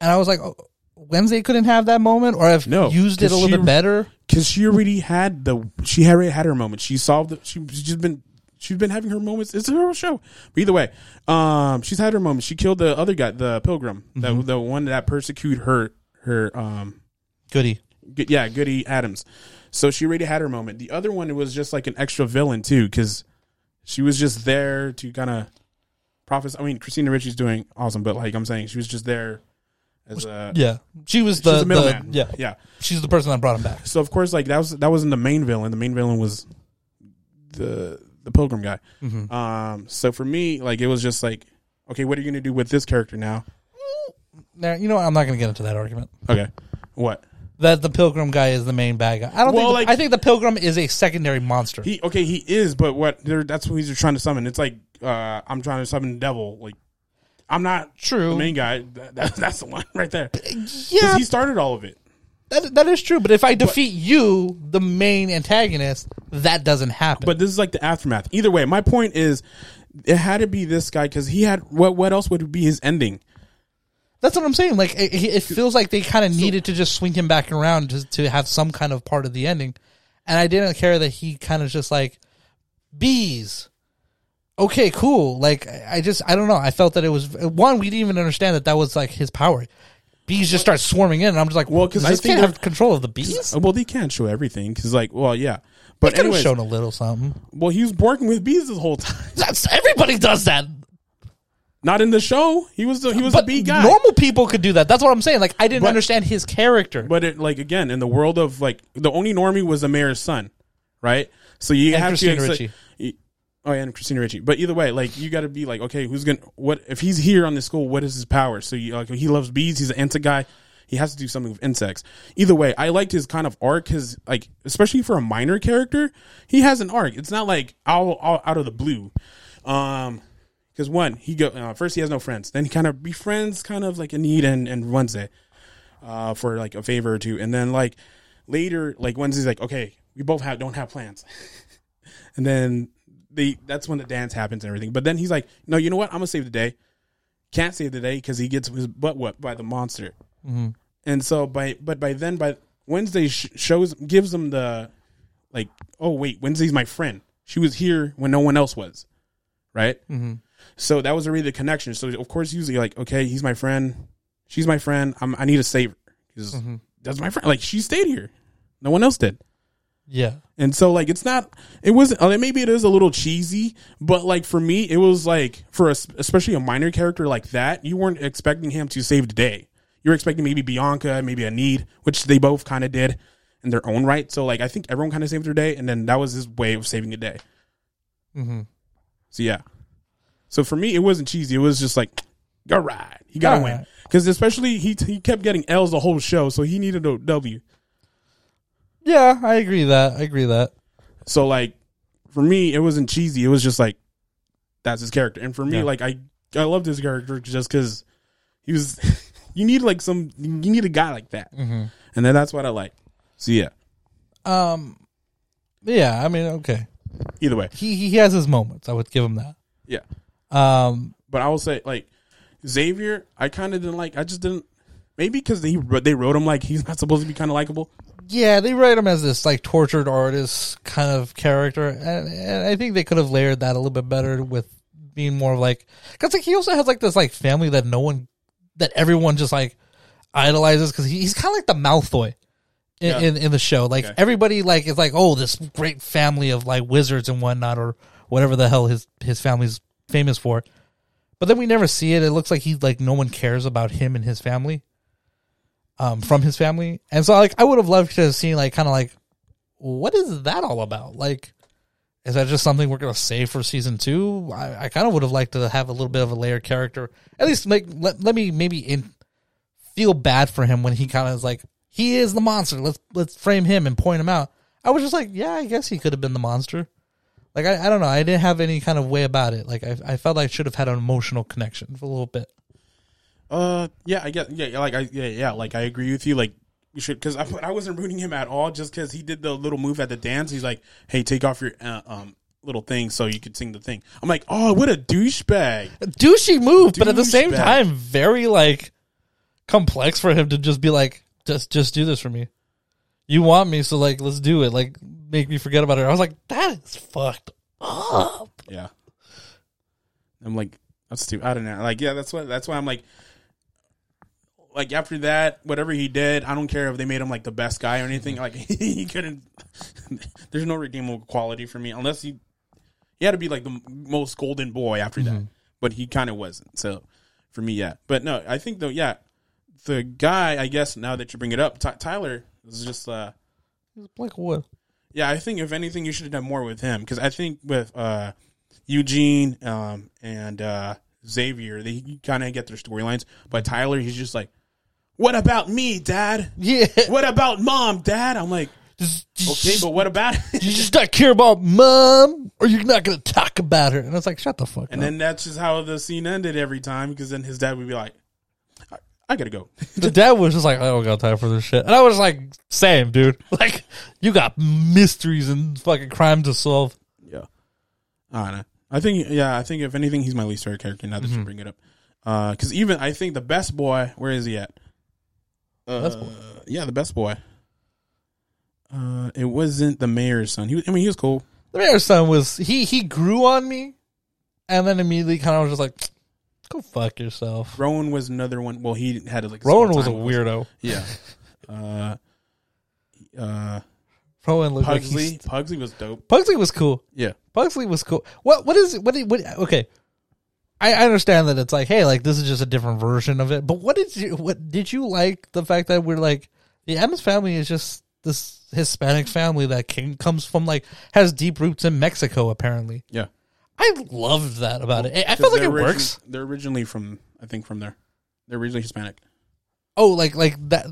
And I was like, oh, Wednesday couldn't have that moment, or have No, used it a little she- bit better. because she already had the she already had her moment. She solved it. She, she's just been she's been having her moments. It's her show. But either way, um, she's had her moment. She killed the other guy, the pilgrim, the the one that persecuted her her um Goody. good, yeah Goody Addams. So she already had her moment. The other one was just like an extra villain too, because she was just there to kind of prophesy. I mean, Christina Ricci's doing awesome, but like I'm saying, she was just there as a Yeah, she was she's the, a middleman. yeah, yeah. she's the person that brought him back. So of course, like that was that wasn't the main villain. The main villain was the the pilgrim guy. Mm-hmm. Um, so for me, like it was just like, okay, what are you gonna do with this character now? Now, you know, what? I'm not going to get into that argument. Okay, what That the pilgrim guy is the main bad guy. I don't Well, think. like- I think the pilgrim is a secondary monster. he? Okay, he is, but what? That's what he's trying to summon. It's like uh, I'm trying to summon the devil. Like I'm not True. the main guy. That, that, that's the one right there. Yeah, he started all of it. that, that is true. But if I defeat you, the main antagonist, that doesn't happen. But this is like the aftermath. Either way, my point is, it had to be this guy because he had what? What else would be his ending? That's what I'm saying. Like it, it feels like they kind of needed to just swing him back around to to have some kind of part of the ending, and I didn't care that he kind of just like bees. Okay, cool. Like I just I don't know. I felt that it was one. We didn't even understand that that was like his power. Bees just start swarming in, and I'm just like, Well, well, 'cause because I think can't have control of the bees. Well, they can't show everything because, like, well, yeah. But Could have anyways, shown a little something. well, he was working with bees this whole time. That's everybody does that. Not in the show. He was the, he was a bee guy. normal people could do that. That's what I'm saying. Like I didn't But- understand his character. But it, like again, in the world of like the only normie was the mayor's son, right? So you have to Ricci. y- Oh and Christina Ricci. But either way, like you got to be like, okay, who's gonna what if he's here on this school? What is his power? So you like he loves bees. He's an insect guy. He has to do something with insects. Either way, I liked his kind of arc. His like, especially for a minor character, he has an arc. It's not like all, all out of the blue. Um, because one, he go uh, first he has no friends. Then he kind of befriends kind of like Anita and, and Wednesday, uh, for like a favor or two. And then like later, like Wednesday's like, okay, we both have don't have plans. and then they that's when the dance happens and everything. But then he's like, no, you know what? I'm gonna save the day. Can't save the day because he gets his butt whooped by the monster. And so by but by then by Wednesday sh- shows gives them the like oh wait Wednesday's my friend. She was here when no one else was, right? Mm-hmm. So that was already the connection. So of course, usually like, okay, he's my friend, she's my friend. I'm, I need to save her because Mm-hmm. that's my friend. Like she stayed here, no one else did. Yeah. And so like it's not, it wasn't. I mean, maybe it is a little cheesy, but like for me, it was like for a, especially a minor character like that, you weren't expecting him to save the day. you're expecting maybe Bianca, maybe Enid, which they both kind of did in their own right. So like I think everyone kind of saved their day, and then that was his way of saving the day. Mm-hmm. So yeah. So for me, it wasn't cheesy. It was just like, all right, he got to All win right. because especially he he kept getting L's the whole show, so he needed a W. Yeah, I agree that. I agree that. So like for me, it wasn't cheesy. It was just like that's his character, and for me, Yeah. like I I loved his character just because he was. you need like some. You need a guy like that, Mm-hmm. and then that's what I like. So yeah. Um, yeah, I mean, okay. Either way, He he has his moments. I would give him that. yeah. Um, But I will say like Xavier, I kind of didn't like. I just didn't. Maybe because they they wrote him like he's not supposed to be kind of likable. Yeah, they write him as this like tortured artist kind of character, and, and I think they could have layered that a little bit better with being more of like because like he also has like this like family that no one that everyone just like idolizes because he's kind of like the Malfoy. In, Yeah. in, in the show, like Okay. everybody, like is like, oh, this great family of like wizards and whatnot, or whatever the hell his his family's famous for. But then we never see it. It looks like he like no one cares about him and his family. Um, from his family, and so like I would have loved to have seen like kind of like, what is that all about? Like, is that just something we're gonna save for season two? I, I kind of would have liked to have a little bit of a layered character. At least like let let me maybe in feel bad for him when he kind of is like he is the monster. Let's let's frame him and point him out. I was just like, yeah, I guess he could have been the monster. Like I, I don't know. I didn't have any kind of way about it. Like I, I felt like I should have had an emotional connection for a little bit. Uh, yeah, I get, yeah, like I, yeah, yeah, like I agree with you. Like you should, because I, I wasn't rooting him at all, just because he did the little move at the dance. He's like, "Hey, take off your uh, um little thing so you could sing the thing." I'm like, "Oh, what a douchebag!" Douchey move, but at the same Douchebag. time, very like complex for him to just be like, just just do this for me. You want me, so like let's do it. Like make me forget about it. I was like, that is fucked up. Yeah, I'm like, that's too. I don't know. Like, yeah, that's what. That's why I'm like, like after that, whatever he did, I don't care if they made him like the best guy or anything. Like he couldn't. there's no redeemable quality for me unless he. He had to be like the most golden boy after that, but he kind of wasn't. So for me, yeah. But no, I think though, yeah, the guy. I guess now that you bring it up, Ty Tyler is just. uh Like what? yeah, I think if anything, you should have done more with him because I think with uh, Eugene um, and uh, Xavier, they kind of get their storylines. But Tyler, he's just like, "What about me, Dad? Yeah. What about Mom, Dad?" I'm like, "Okay, but what about?" you just not care about mom, or you're not gonna talk about her. And I was like, shut the fuck up and up. then that's just how the scene ended every time because then his dad would be like, "I, I gotta go." the dad was just like, I don't got time for this shit. And I was like, same, dude. Like, you got mysteries and fucking crime to solve. Yeah. I don't know. I think yeah, I think if anything, he's my least favorite character. Now that you mm-hmm. bring it up, uh, because even I think the best boy, where is he at? Uh, Best boy. Yeah, the best boy. Uh, it wasn't the mayor's son. He, was, I mean, he was cool. The mayor's son was he he grew on me, and then immediately kind of was just like, go fuck yourself. Rowan was another one. Well, he had like a Rowan was a time weirdo. Yeah. Uh, uh, Rowan looked like Pugsley. he's, Pugsley was dope. Pugsley was cool. Yeah. Pugsley was cool. What what is what what okay. I, I understand that it's like, hey, like this is just a different version of it. But what did you what did you like the fact that we're like the Addams family is just this Hispanic family that came, comes from like has deep roots in Mexico apparently. Yeah. I loved that about it. I feel like it origin- works. They're originally from, I think, from there. They're originally Hispanic. Oh, like like that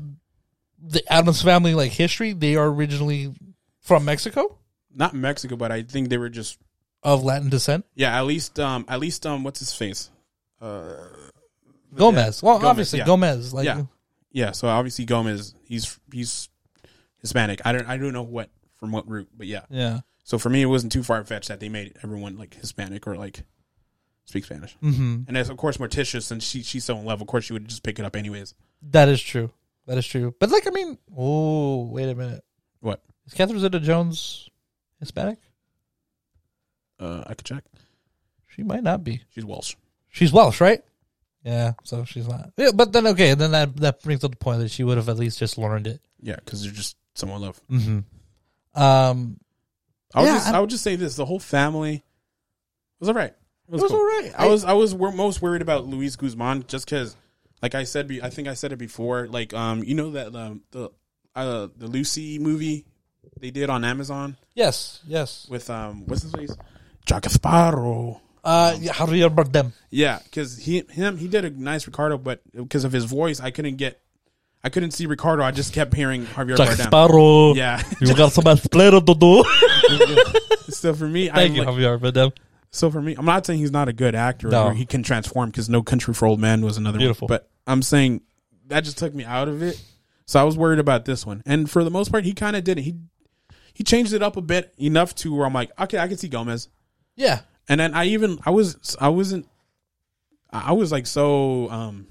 the Addams family like history, they are originally from Mexico Not Mexico, but I think they were just of Latin descent. Yeah, at least um at least um what's his face? Uh Gomez. Well, Gomez, obviously yeah. Gomez. Like Yeah. yeah, so obviously Gomez, he's he's Hispanic. I don't I don't know what from what root, but yeah. yeah. So for me it wasn't too far fetched that they made everyone like Hispanic or like speak Spanish. Mm-hmm. And as of course Morticia since she she's so in love, of course she would just pick it up anyways. That is true. That is true. But like, I mean, oh, wait a minute. What? Is Catherine Zeta-Jones Hispanic? Uh I could check. She might not be. She's Welsh. She's Welsh, right? Yeah, so she's not. Yeah, but then okay, then that that brings up the point that she would have at least just learned it. Yeah, because they're just someone love. Mm-hmm. Um, I would Yeah, just I would just say this: the whole family was all right. It it was, was cool. all right. I was I was wor- most worried about Luis Guzman just because like I said, be- I think I said it before. Like, um, you know that um, the uh, the Lucy movie they did on Amazon Yes, yes. with um, what's his face, Jack Sparrow. Uh, yeah, Javier Bardem. Yeah, because he him he did a nice Ricardo, but because of his voice, I couldn't get, I couldn't see Ricardo. I just kept hearing Javier Jack Bardem. Sparrow. Yeah, You got some esplero to do. so for me, I Thank you, like, Javier Bardem. so for me, I'm not saying he's not a good actor No. or he can transform because No Country for Old Men was another Beautiful. one. But I'm saying that just took me out of it. So I was worried about this one, and for the most part, he kind of did it. He he changed it up a bit enough to where I'm like, okay, I can see Gomez. Yeah. And then I even I was I wasn't I was like so um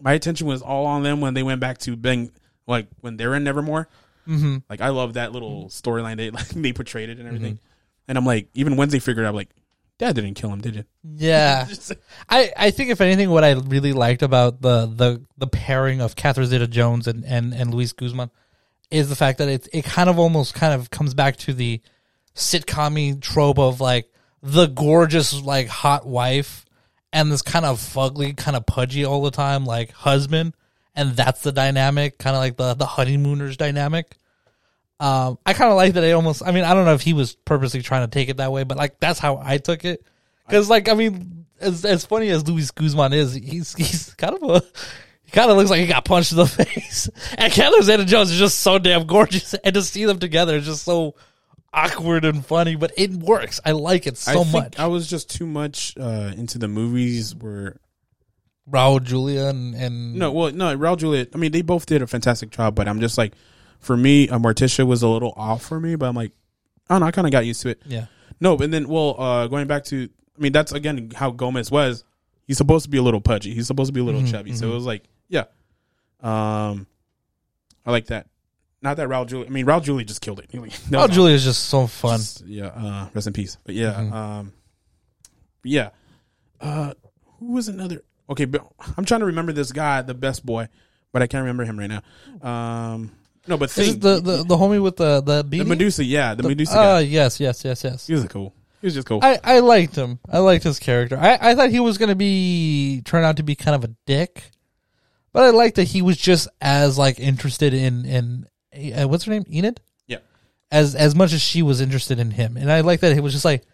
my attention was all on them when they went back to being like when they're in Nevermore. Mm-hmm. Like I love that little storyline they like they portrayed it and everything. And I'm like even Wednesday figured out like Dad didn't kill him, did you? Yeah. I, I think if anything, what I really liked about the the, the pairing of Catherine Zeta Jones and, and, and Luis Guzman is the fact that it it kind of almost kind of comes back to the sitcom trope of like the gorgeous like hot wife and this kind of fugly, kind of pudgy all the time like husband, and that's the dynamic, kind of like the the honeymooners dynamic. Um, I kind of like that. I almost. I mean, I don't know if he was purposely trying to take it that way, but like that's how I took it. Because like I mean, as as funny as Luis Guzman is, he's he's kind of a. He kind of looks like he got punched in the face. And Catherine Zeta Jones is just so damn gorgeous, and to see them together is just so awkward and funny. But it works. I like it so I much. I was just too much uh into the movies where Raul Julia and, and no, well, no, Raul Juliet. I mean, they both did a fantastic job, but I'm just like, for me, uh, Morticia was a little off for me, but I'm like, I don't know, I kind of got used to it. yeah, No, and then, well, uh, going back to, I mean, that's again how Gomez was. He's supposed to be a little pudgy. He's supposed to be a little chubby. So it was like, yeah, um, I like that. Not that Raul Julia. I mean, Raul Julia just killed it. He- Raul was Julia is just so fun. awesome. Yeah. Uh, rest in peace. But yeah, um, yeah. Uh, who was another? Okay, but I'm trying to remember this guy, the best boy, but I can't remember him right now. Um, no, but think, the, the the homie with the the the. Medusa. Yeah, the, Medusa Uh, guy. yes, yes, yes, yes. He was cool. He was just cool. I, I liked him. I liked his character. I, I thought he was gonna be turn out to be kind of a dick, but I liked that he was just as like interested in in uh, what's her name Enid yeah. as as much as she was interested in him, and I like that it was just like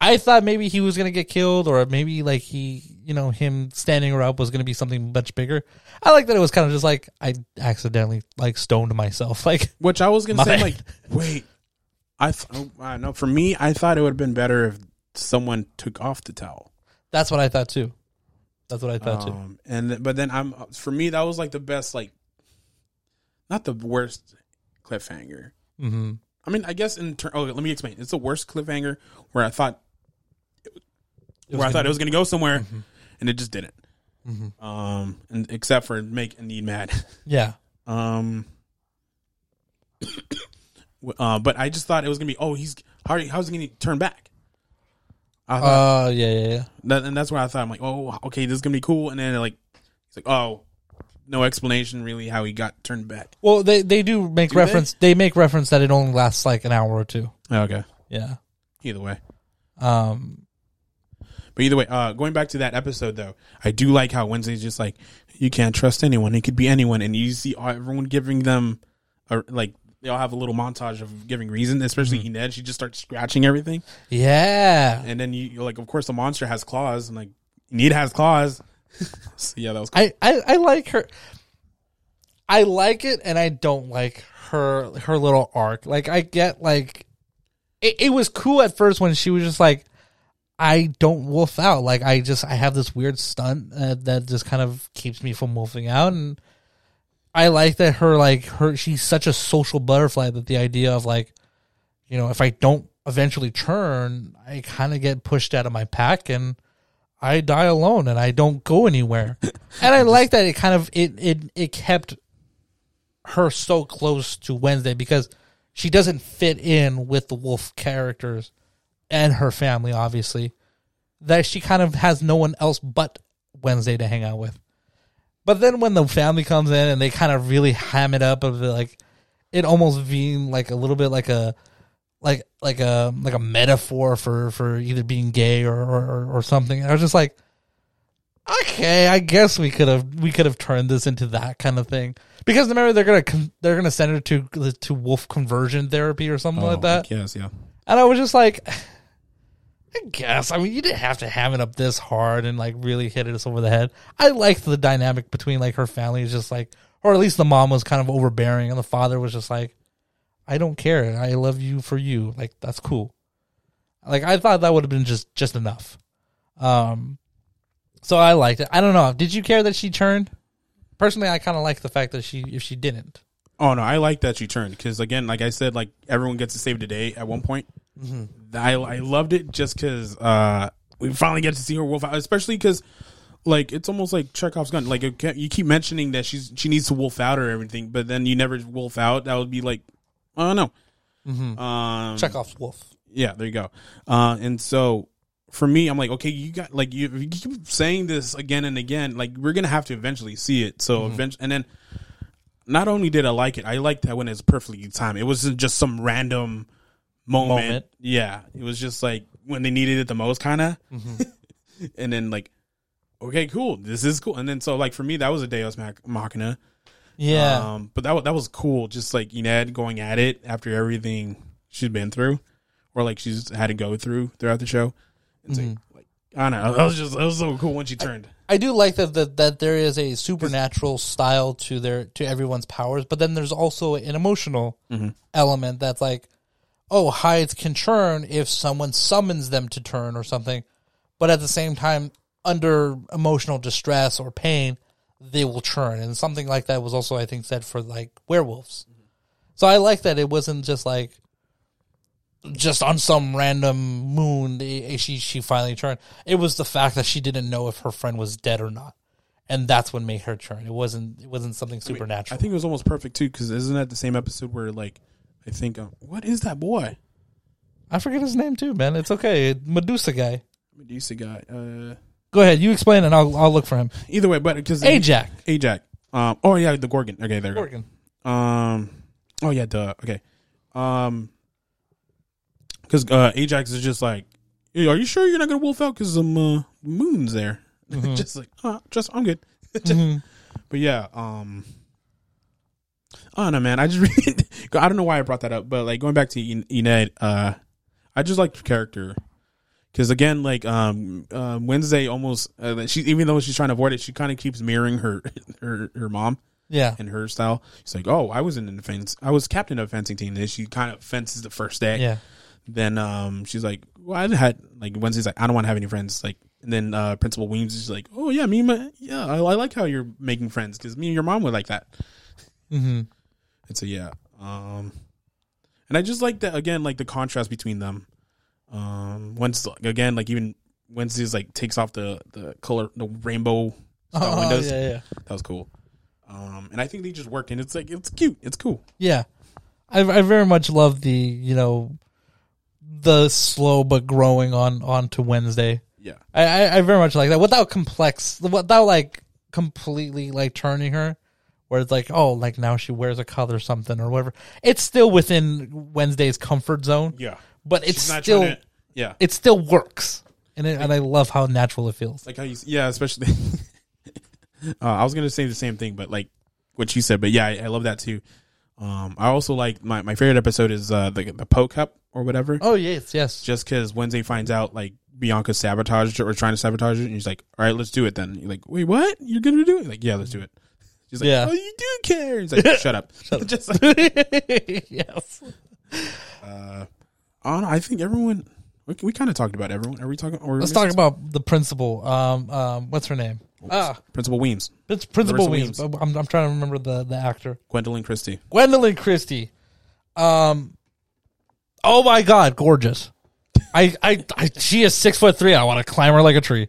I thought maybe he was gonna get killed or maybe like he you know him standing her up was gonna be something much bigger. I like that it was kind of just like I accidentally like stoned myself like Which I was gonna My say, like, wait, I th- oh, I know for me, I thought it would have been better if someone took off the towel. that's what I thought too. That's what I thought too. Um, and th- but then I'm for me that was like the best, like, not the worst cliffhanger. Mm-hmm. I mean, I guess in turn. Oh, let me explain. It's the worst cliffhanger where I thought where I thought it was gonna go somewhere, and it just didn't. Um, and except for make Enid mad. Yeah. Um, uh, but I just thought it was gonna be. Oh, he's how how's he gonna turn back? I thought, Uh, yeah, yeah, yeah. that, and that's where I thought I'm like, oh, okay, this is gonna be cool. And then like, it's like, oh, no explanation really how he got turned back. Well, they they do make Do they? reference. They? make reference that it only lasts like an hour or two. Okay, Yeah. either way. Um. But either way, uh, going back to that episode though, I do like how Wednesday's just like you can't trust anyone. It could be anyone, and you see everyone giving them, a, like they all have a little montage of giving reason. Especially Mm-hmm. Enid, she just starts scratching everything, Yeah. and then you you're like, of course, the monster has claws, and like Enid has claws. So yeah, that was cool. I, I I like her. I like it, and I don't like her her little arc. Like I get like, it, it was cool at first when she was just like, I don't wolf out. Like I just I have this weird stunt uh, that just kind of keeps me from wolfing out, and I like that her like her she's such a social butterfly that the idea of like, you know, if I don't eventually turn, I kind of get pushed out of my pack and. I die alone and I don't go anywhere. and I like that it kind of it it it kept her so close to Wednesday because she doesn't fit in with the wolf characters and her family obviously. That she kind of has no one else but Wednesday to hang out with. But then when the family comes in and they kind of really ham it up of like it almost being like a little bit like a like like a like a metaphor for for either being gay or or, or something. I was just like, okay, I guess we could have we could have turned this into that kind of thing because remember they're gonna they're gonna send her to to wolf conversion therapy or something like oh, that, Yes, yeah. and I was just like, I guess I mean you didn't have to have it up this hard and like really hit us over the head. I liked the dynamic between like her family is just like, or at least the mom was kind of overbearing and the father was just like, I don't care, I love you for you, like that's cool. Like I thought that would have been just just enough. Um, so I liked it. I don't know. Did you care that she turned? Personally, I kind of like the fact that she if she didn't. Oh no, I like that she turned because again, like I said, like everyone gets to save the day at one point. I I loved it just because uh, we finally get to see her wolf out, especially because like it's almost like Chekhov's gun. Like you keep mentioning that she's she needs to wolf out or everything, but then you never wolf out. That would be like I don't know. Um, Chekhov's wolf. yeah, there you go. Uh, and so for me, I'm like, okay, you got like you, you keep saying this again and again. Like we're gonna have to eventually see it. So eventually, and then not only did I like it, I liked that when it's perfectly timed. It wasn't just some random moment. Moment. Yeah, it was just like when they needed it the most, kind of. and then like, okay, cool, this is cool. And then so like for me, that was a Deus Mach- Machina. Yeah. Um, but that that was cool. Just like Enid going at it after everything she's been through, or like she's had to go through throughout the show. It's like, like I don't know. That was just that was so cool when she turned. I do like that, that that there is a supernatural style to their to everyone's powers, but then there's also an emotional element that's like, oh, Hydes can turn if someone summons them to turn or something, but at the same time, under emotional distress or pain, they will churn, and something like that was also I think said for like werewolves. So I like that it wasn't just like just on some random moon eh, she she finally turned. It was the fact that she didn't know if her friend was dead or not, and that's what made her turn. It wasn't it wasn't something supernatural. I think it was almost perfect too, because isn't that the same episode where like I think uh, what is that boy I forget his name too, man. It's okay. Medusa guy. Medusa guy? Uh, Go ahead, you explain, and I'll I'll look for him. either way, but because Ajax. Ajax. Um. Oh yeah, the Gorgon. Okay, there. you go. Um. Oh yeah, duh. Okay. Um. Because uh, Ajax is just like, "Hey, are you sure you're not gonna wolf out? Because some uh, moon's there. just like, uh, just I'm good. But yeah, um, I don't know, man. I just really, I don't know why I brought that up, but like going back to En- uh, I just like her character because again, like um, uh, Wednesday almost, uh, she even though she's trying to avoid it, she kind of keeps mirroring her her her mom Yeah. in her style. She's like, "Oh, I was in the fence. I was captain of a fencing team." And she kind of fences the first day. Yeah. Then um, she's like, "Well, I had like Wednesday's like, I don't want to have any friends." Like, and then uh, Principal Weems is like, "Oh yeah, me and my yeah, I, I like how you're making friends because me and your mom were like that." Mm-hmm. And so yeah, um, and I just like that again, like the contrast between them. Um, once again, like even Wednesday's like takes off the the color, the rainbow Oh, windows. yeah, yeah. That was cool. Um, and I think they just worked, and it's like it's cute. It's cool. Yeah, I, I very much love the you know the slow but growing on onto Wednesday. Yeah. I, I, I very much like that without complex, without like completely like turning her, where it's like oh like now she wears a color or something or whatever. It's still within Wednesday's comfort zone, Yeah. but it's still to- yeah. it still works, and it, and I love how natural it feels. like how you yeah especially uh, i was gonna say the same thing but like what you said but yeah i, I love that too. Um i also like my, my favorite episode is uh the, the Poe Cup or whatever. Oh yes, yes, just because wednesday finds out like bianca sabotaged her or trying to sabotage her and he's like all right let's do it then. You're like wait what? You're gonna do it? Like yeah let's do it. She's like Yeah. oh you do care. He's like shut up. Shut up. Just like, yes. uh I don't know, I think everyone we, we kind of talked about everyone are we talking or Let's talk about the principal. Um, um, what's her name? Ah, principal weems it's Principal Larissa Weems. I'm, I'm trying to remember the, the actor. Gwendoline Christie Gwendoline Christie. Um, oh my God, gorgeous. I, I, I, she is six foot three. I want to climb her like a tree.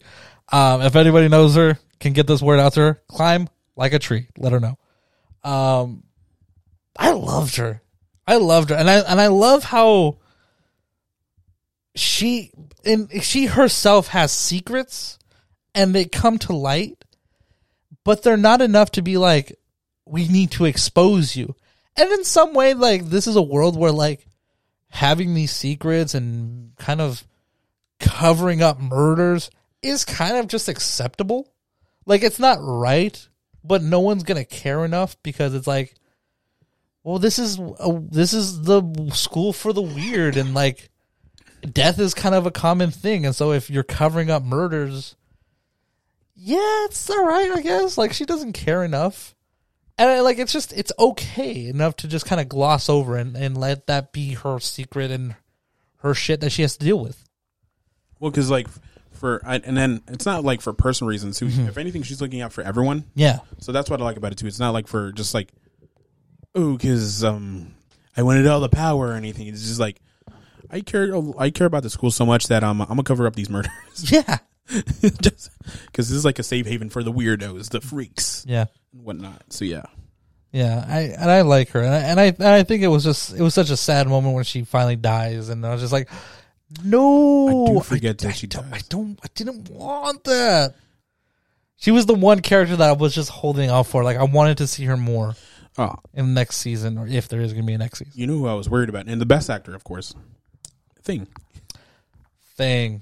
Um, if anybody knows her, can get this word out to her, climb like a tree. Let her know. Um, I loved her. I loved her, and I and I love how she and she herself has secrets, and they come to light, but they're not enough to be like, we need to expose you. And in some way, like this is a world where like having these secrets and kind of covering up murders is kind of just acceptable. Like it's not right, but no one's gonna care enough because it's like, well, this is a, this is the school for the weird, and like, death is kind of a common thing, and so if you're covering up murders, yeah, it's all right, I guess. Like she doesn't care enough, and I, like it's just it's okay enough to just kind of gloss over and and let that be her secret and her shit that she has to deal with. Well, because like for I, and then it's not like for personal reasons. Who, if anything, she's looking out for everyone. Yeah, So that's what I like about it too. It's not like for just like, oh, because um, I wanted all the power or anything. It's just like I care. I care about the school so much that um, I'm gonna cover up these murders yeah, just because this is like a safe haven for the weirdos, the freaks, yeah. and whatnot. So yeah, Yeah, I and I like her, and I and I, and I think it was just it was such a sad moment when she finally dies, and I was just like, no, I do forget that she don't, I don't, I didn't want that. She was the one character that I was just holding out for. Like I wanted to see her more oh, in the next season, or if there is going to be a next season. you know who I was worried about, and the best actor, of course, Thing. Thing,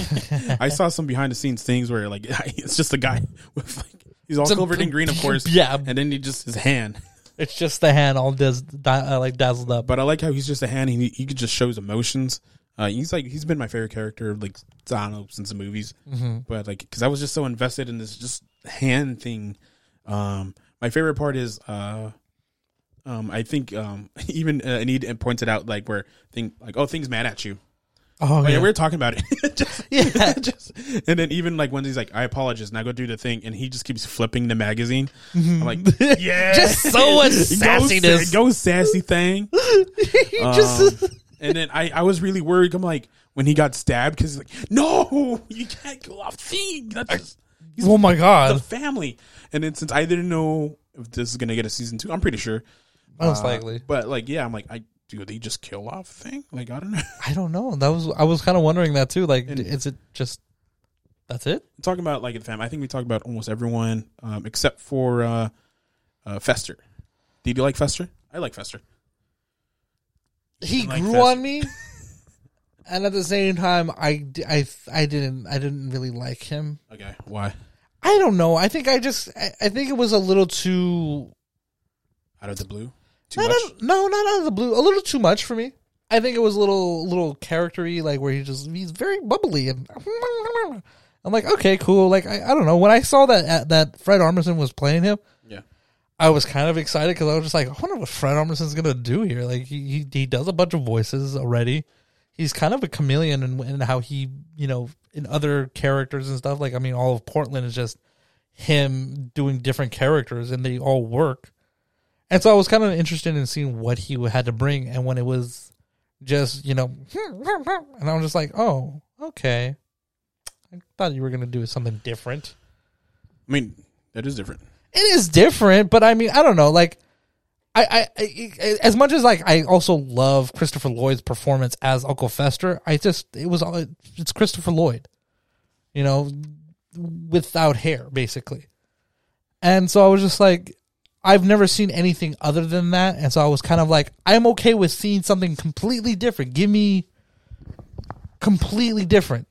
I saw some behind the scenes things where like it's just a guy with like he's all It's a- covered in green, of course, Yeah. and then he just his hand. it's just the hand all does uh, like dazzled up. But I like how he's just a hand. He he could just shows emotions. Uh, he's like he's been my favorite character like I don't know since the movies. Mm-hmm. But like because I was just so invested in this just hand thing. Um, my favorite part is uh, um, I think um even uh, Anita pointed out like where thing like oh things mad at you. Oh Oh, yeah, we were talking about it. just, Yeah. just, and then even like when he's like, I apologize, now go do the thing, and he just keeps flipping the magazine. I'm like, yeah, Just so much Go sassiness. sa- Go, sassy thing. He just Um, and then I, I was really worried. I'm like, when he got stabbed, because like, no, you can't go off thing. That's just, oh my god, the family. And then since I didn't know if this is gonna get a season two, I'm pretty sure. Most Uh, likely. But like, yeah, I'm like, I do they just kill off thing? Like, I don't know. I don't know. That was I was kind of wondering that too. Like, And- is it just that's it? talking about like the fam. I think we talked about almost everyone um, except for uh, uh, Fester. Did you like Fester? I like Fester. He Like grew Fester. on me, and at the same time, I, I, I didn't I didn't really like him. Okay, why? I don't know. I think I just I, I think it was a little too Out of the blue, too not much. out- no not out of the blue a little too much for me. I think it was a little little charactery like where he just he's very bubbly and I'm like okay cool like I, I don't know when I saw that uh, that Fred Armisen was playing him yeah, I was kind of excited because I was just like, I wonder what Fred Armisen's gonna do here. Like he, he he does a bunch of voices already. He's kind of a chameleon in, in how he you know in other characters and stuff. Like I mean, all of Portland is just him doing different characters, and they all work. And so I was kind of interested in seeing what he had to bring. And when it was just you know, and I was just like, oh okay. I thought you were gonna do something different. I mean that is different. it is different, but I mean, I don't know. Like, I, I, I, as much as like I also love Christopher Lloyd's performance as Uncle Fester, I just it was all it's Christopher Lloyd, you know, without hair basically, and so I was just like, I've never seen anything other than that, and so I was kind of like, I'm okay with seeing something completely different. Give me completely different.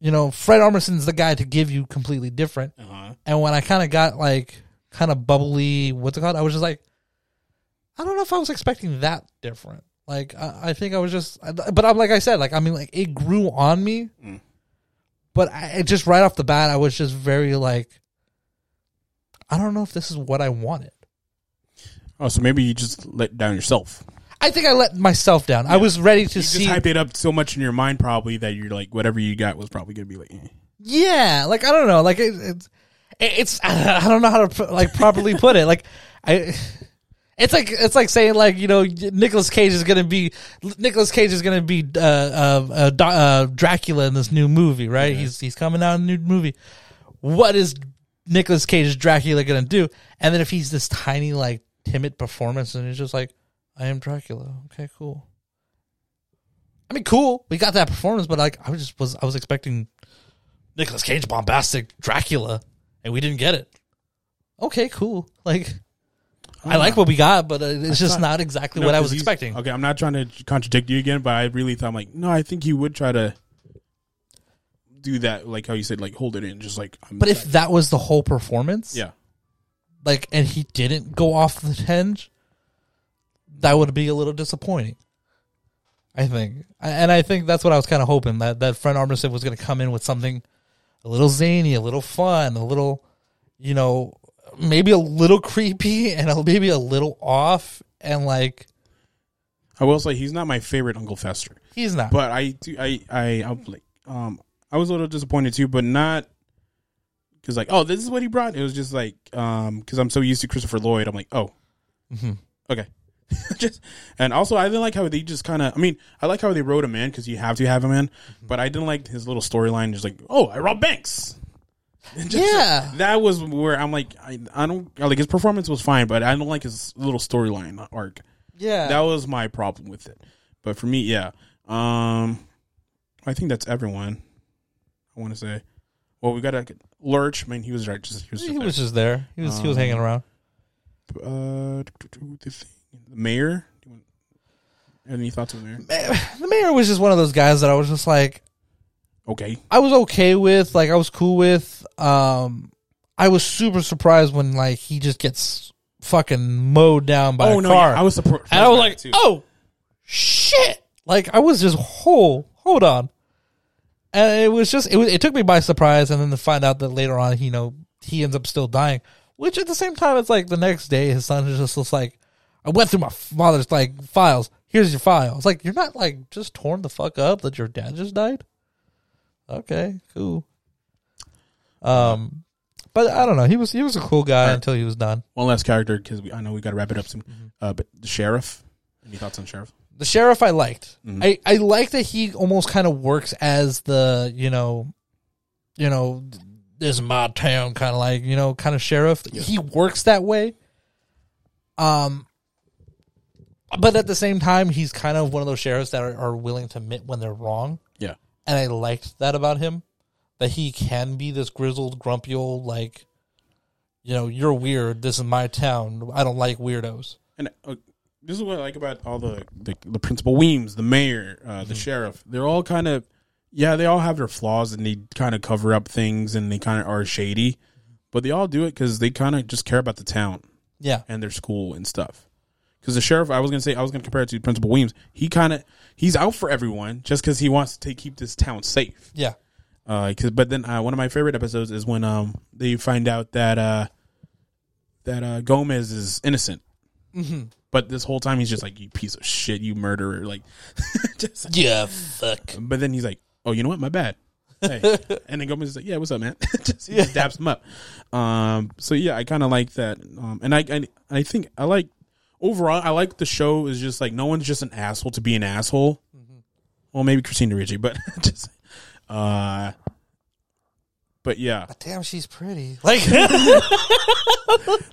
You know, Fred Armisen's the guy to give you completely different. Uh-huh. And when I kind of got like kind of bubbly, what's it called? I was just like, I don't know if I was expecting that different. Like I, I think I was just, but I'm like I said, like I mean, like it grew on me. Mm. But I it just right off the bat, I was just very like, I don't know if this is what I wanted. Oh, so maybe you just let down yourself. I think I let myself down. I was ready to You see. just hyped it up so much in your mind, probably that you're like whatever you got was probably gonna be like. Eh. Yeah, like I don't know, like it, it's it's I don't know how to like properly put it. Like I, it's like it's like saying like you know Nicolas Cage is gonna be Nicolas Cage is gonna be uh, uh, uh, uh, Dracula in this new movie, right? He's he's coming out in a new movie. What is Nicolas Cage's Dracula gonna do? And then if he's this tiny like timid performance and he's just like, I am Dracula. Okay, cool. I mean, cool. We got that performance, but like I was just was I was expecting Nicolas Cage bombastic Dracula, and we didn't get it. Okay, cool. Like, I like what we got, but uh, it's just thought- not exactly No, what I was expecting. Okay, I'm not trying to contradict you again, but I really thought I'm like, no, I think he would try to do that, like how you said, like hold it in, just like. I'm But if that was the whole performance, yeah, like, and he didn't go off the hinge, that would be a little disappointing. I think, and I think that's what I was kind of hoping that that Fred Armisen was going to come in with something a little zany, a little fun, a little, you know, maybe a little creepy and a, maybe a little off, and like I will say he's not my favorite Uncle Fester, he's not. but I do. I I I'm like um I was a little disappointed too, but not because like oh this is what he brought. It was just like um because I'm so used to Christopher Lloyd. I'm like oh okay. just and also I didn't like how they just kind of. I mean, I like how they wrote him in because you have to have him in, but I didn't like his little storyline. Just like, oh, I robbed banks. Just- Yeah. that was where I'm like, I, I don't like his performance was fine, but I don't like his little storyline arc. yeah, That was my problem with it. But for me, yeah, um, I think that's everyone. I want to say, well, we got a Lurch. I mean, he was right. Just he was. Just he was just there. He was he was Um, hanging around. uh, the thing- the mayor. Do you want- Any thoughts on the mayor? The mayor was just one of those guys that I was just like, Okay. I was okay with, like I was cool with. Um, I was super surprised when like he just gets fucking mowed down by oh a no, car, yeah, I was surprised. and I was like, oh shit! Like I was just hold hold on, and it was just it was, it took me by surprise, and then to find out that later on, you know, he ends up still dying. Which at the same time, it's like the next day, his son is just was like, I went through my father's like files. Here's your file. It's like you're not like just torn the fuck up that your dad just died. Okay, cool. Um, but I don't know. He was he was a cool guy until he was done. one last character because I know we got to wrap it up soon. Mm-hmm. Uh, but the sheriff. Any thoughts on sheriff? The sheriff I liked. Mhm. I I like that he almost kind of works as the you know, you know, this is my town kind of like you know kind of sheriff. Yeah. He works that way. Um. But at the same time, he's kind of one of those sheriffs that are, are willing to admit when they're wrong. Yeah. and I liked that about him, that he can be this grizzled, grumpy old like, you know, you're weird. This is my town. I don't like weirdos. And uh, this is what I like about all the the, the principal Weems, the mayor, uh, Mm-hmm. the sheriff. They're all kind of yeah, they all have their flaws and they kind of cover up things and they kind of are shady, but they all do it because they kind of just care about the town Yeah, and their school and stuff. Because the sheriff, I was gonna say, I was gonna compare it to Principal Weems. He kind of he's out for everyone just because he wants to keep this town safe. yeah, Uh, 'cause- but then uh, one of my favorite episodes is when um they find out that uh that uh Gomez is innocent. Mm-hmm. But this whole time he's just like you piece of shit, you murderer, like. just, yeah. Fuck. but then he's like, oh, you know what? My bad. Hey. and then Gomez is like, yeah, what's up, man? just, he just daps him up. Um, so yeah, I kind of like that. Um, and I, I I think I like overall I like the show is just like no one's just an asshole to be an asshole. Well, maybe Christina Ricci, but just uh, but yeah, Damn, she's pretty. Like,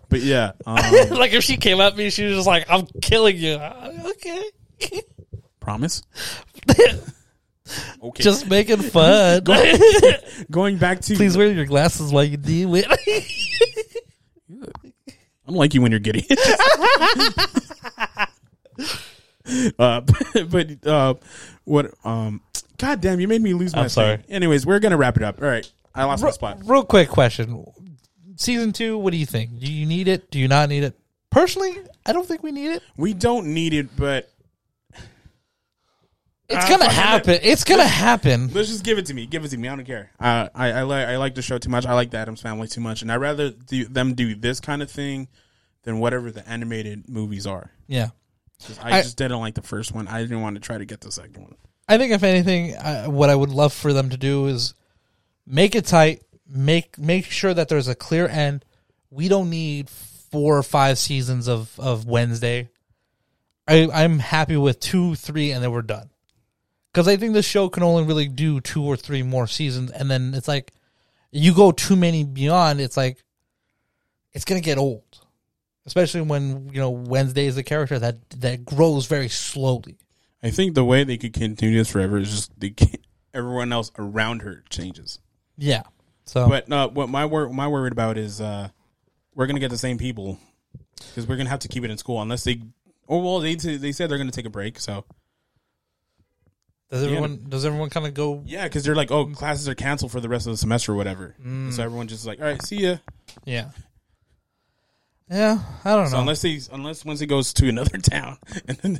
but yeah, um, like if she came at me, she was just like, "I'm killing you." Okay, promise. Okay, just making fun. going back to Please wear your glasses while you do it. I'm like you when you're giddy. uh, but, but uh, what? Um, God damn, you made me lose my. I'm sorry. thing. Anyways, we're gonna wrap it up. All right, I lost my spot. Real quick question: Season two, what do you think? Do you need it? Do you not need it? Personally, I don't think we need it. We don't need it, but It's Ah, gonna fuck it. happen. It's gonna happen. let's just give it to me. Give it to me. I don't care. Uh, I I like I like the show too much. I like the Addams Family too much, and I would rather do them do this kind of thing than whatever the animated movies are. Yeah. 'Cause I, I- just didn't like the first one. I didn't want to try to get the second one. I think if anything, I, what I would love for them to do is make it tight. Make make sure that there's a clear end. We don't need four or five seasons of of Wednesday. I I'm happy with two, three, and then we're done. Because I think the show can only really do two or three more seasons, and then it's like you go too many beyond. It's like it's gonna get old, especially when you know Wednesday is a character that that grows very slowly. I think the way they could continue this forever is just they everyone else around her changes. Yeah. So But uh, what my wor- my worried about is uh, we're gonna get the same people because we're gonna have to keep it in school unless they. Oh well, they they said they're gonna take a break. So Does everyone does everyone kind of go? Yeah, because they're like, oh, classes are canceled for the rest of the semester or whatever. Mm. So everyone just like, all right, see ya. Yeah. Yeah, I don't So know. unless he unless once he goes to another town and then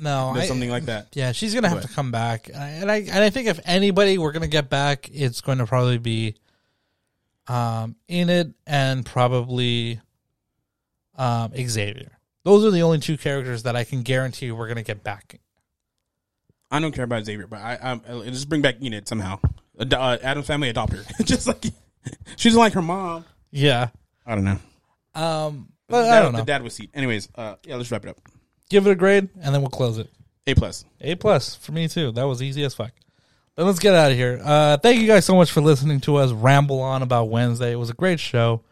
no, I, something like that. Yeah, she's gonna have What? to come back, and I, and I think if anybody we're gonna get back, it's going to probably be, um, Enid and probably, um, Xavier. Those are the only two characters that I can guarantee we're gonna get back. I don't care about Xavier, but I, I just bring back Enid somehow. Ad- uh, Addams family adopt her, just like she's like her mom. Yeah. I don't know. Um, but the I dad, don't know. The dad was seat. Anyways, uh, yeah, let's wrap it up. Give it a grade, and then we'll close it. A plus. A plus for me too. That was easy as fuck. But let's get out of here. Uh, thank you guys so much for listening to us ramble on about Wednesday. It was a great show,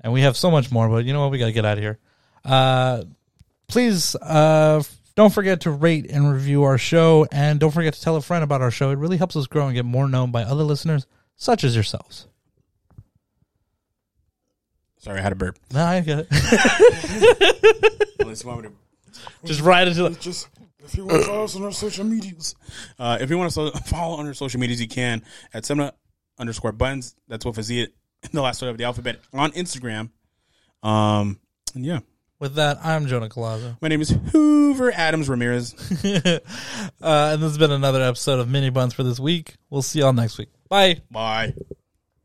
and we have so much more. But you know what? We gotta get out of here. Uh, please uh, don't forget to rate and review our show, and don't forget to tell a friend about our show. It really helps us grow and get more known by other listeners, such as yourselves. Sorry, I had a burp. No, I get it. Unless you want me to Just right into the. just if you want to follow us on our social medias. Uh, if you want to follow on our social medias, you can at cinema underscore buttons. That's what it in the last letter of the alphabet on Instagram. Um, and yeah, With that, I'm Jonah Colazo. my name is Hoover Adams Ramirez. uh, and this has been another episode of Mini-Bunz for this week. We'll see y'all next week. Bye. Bye.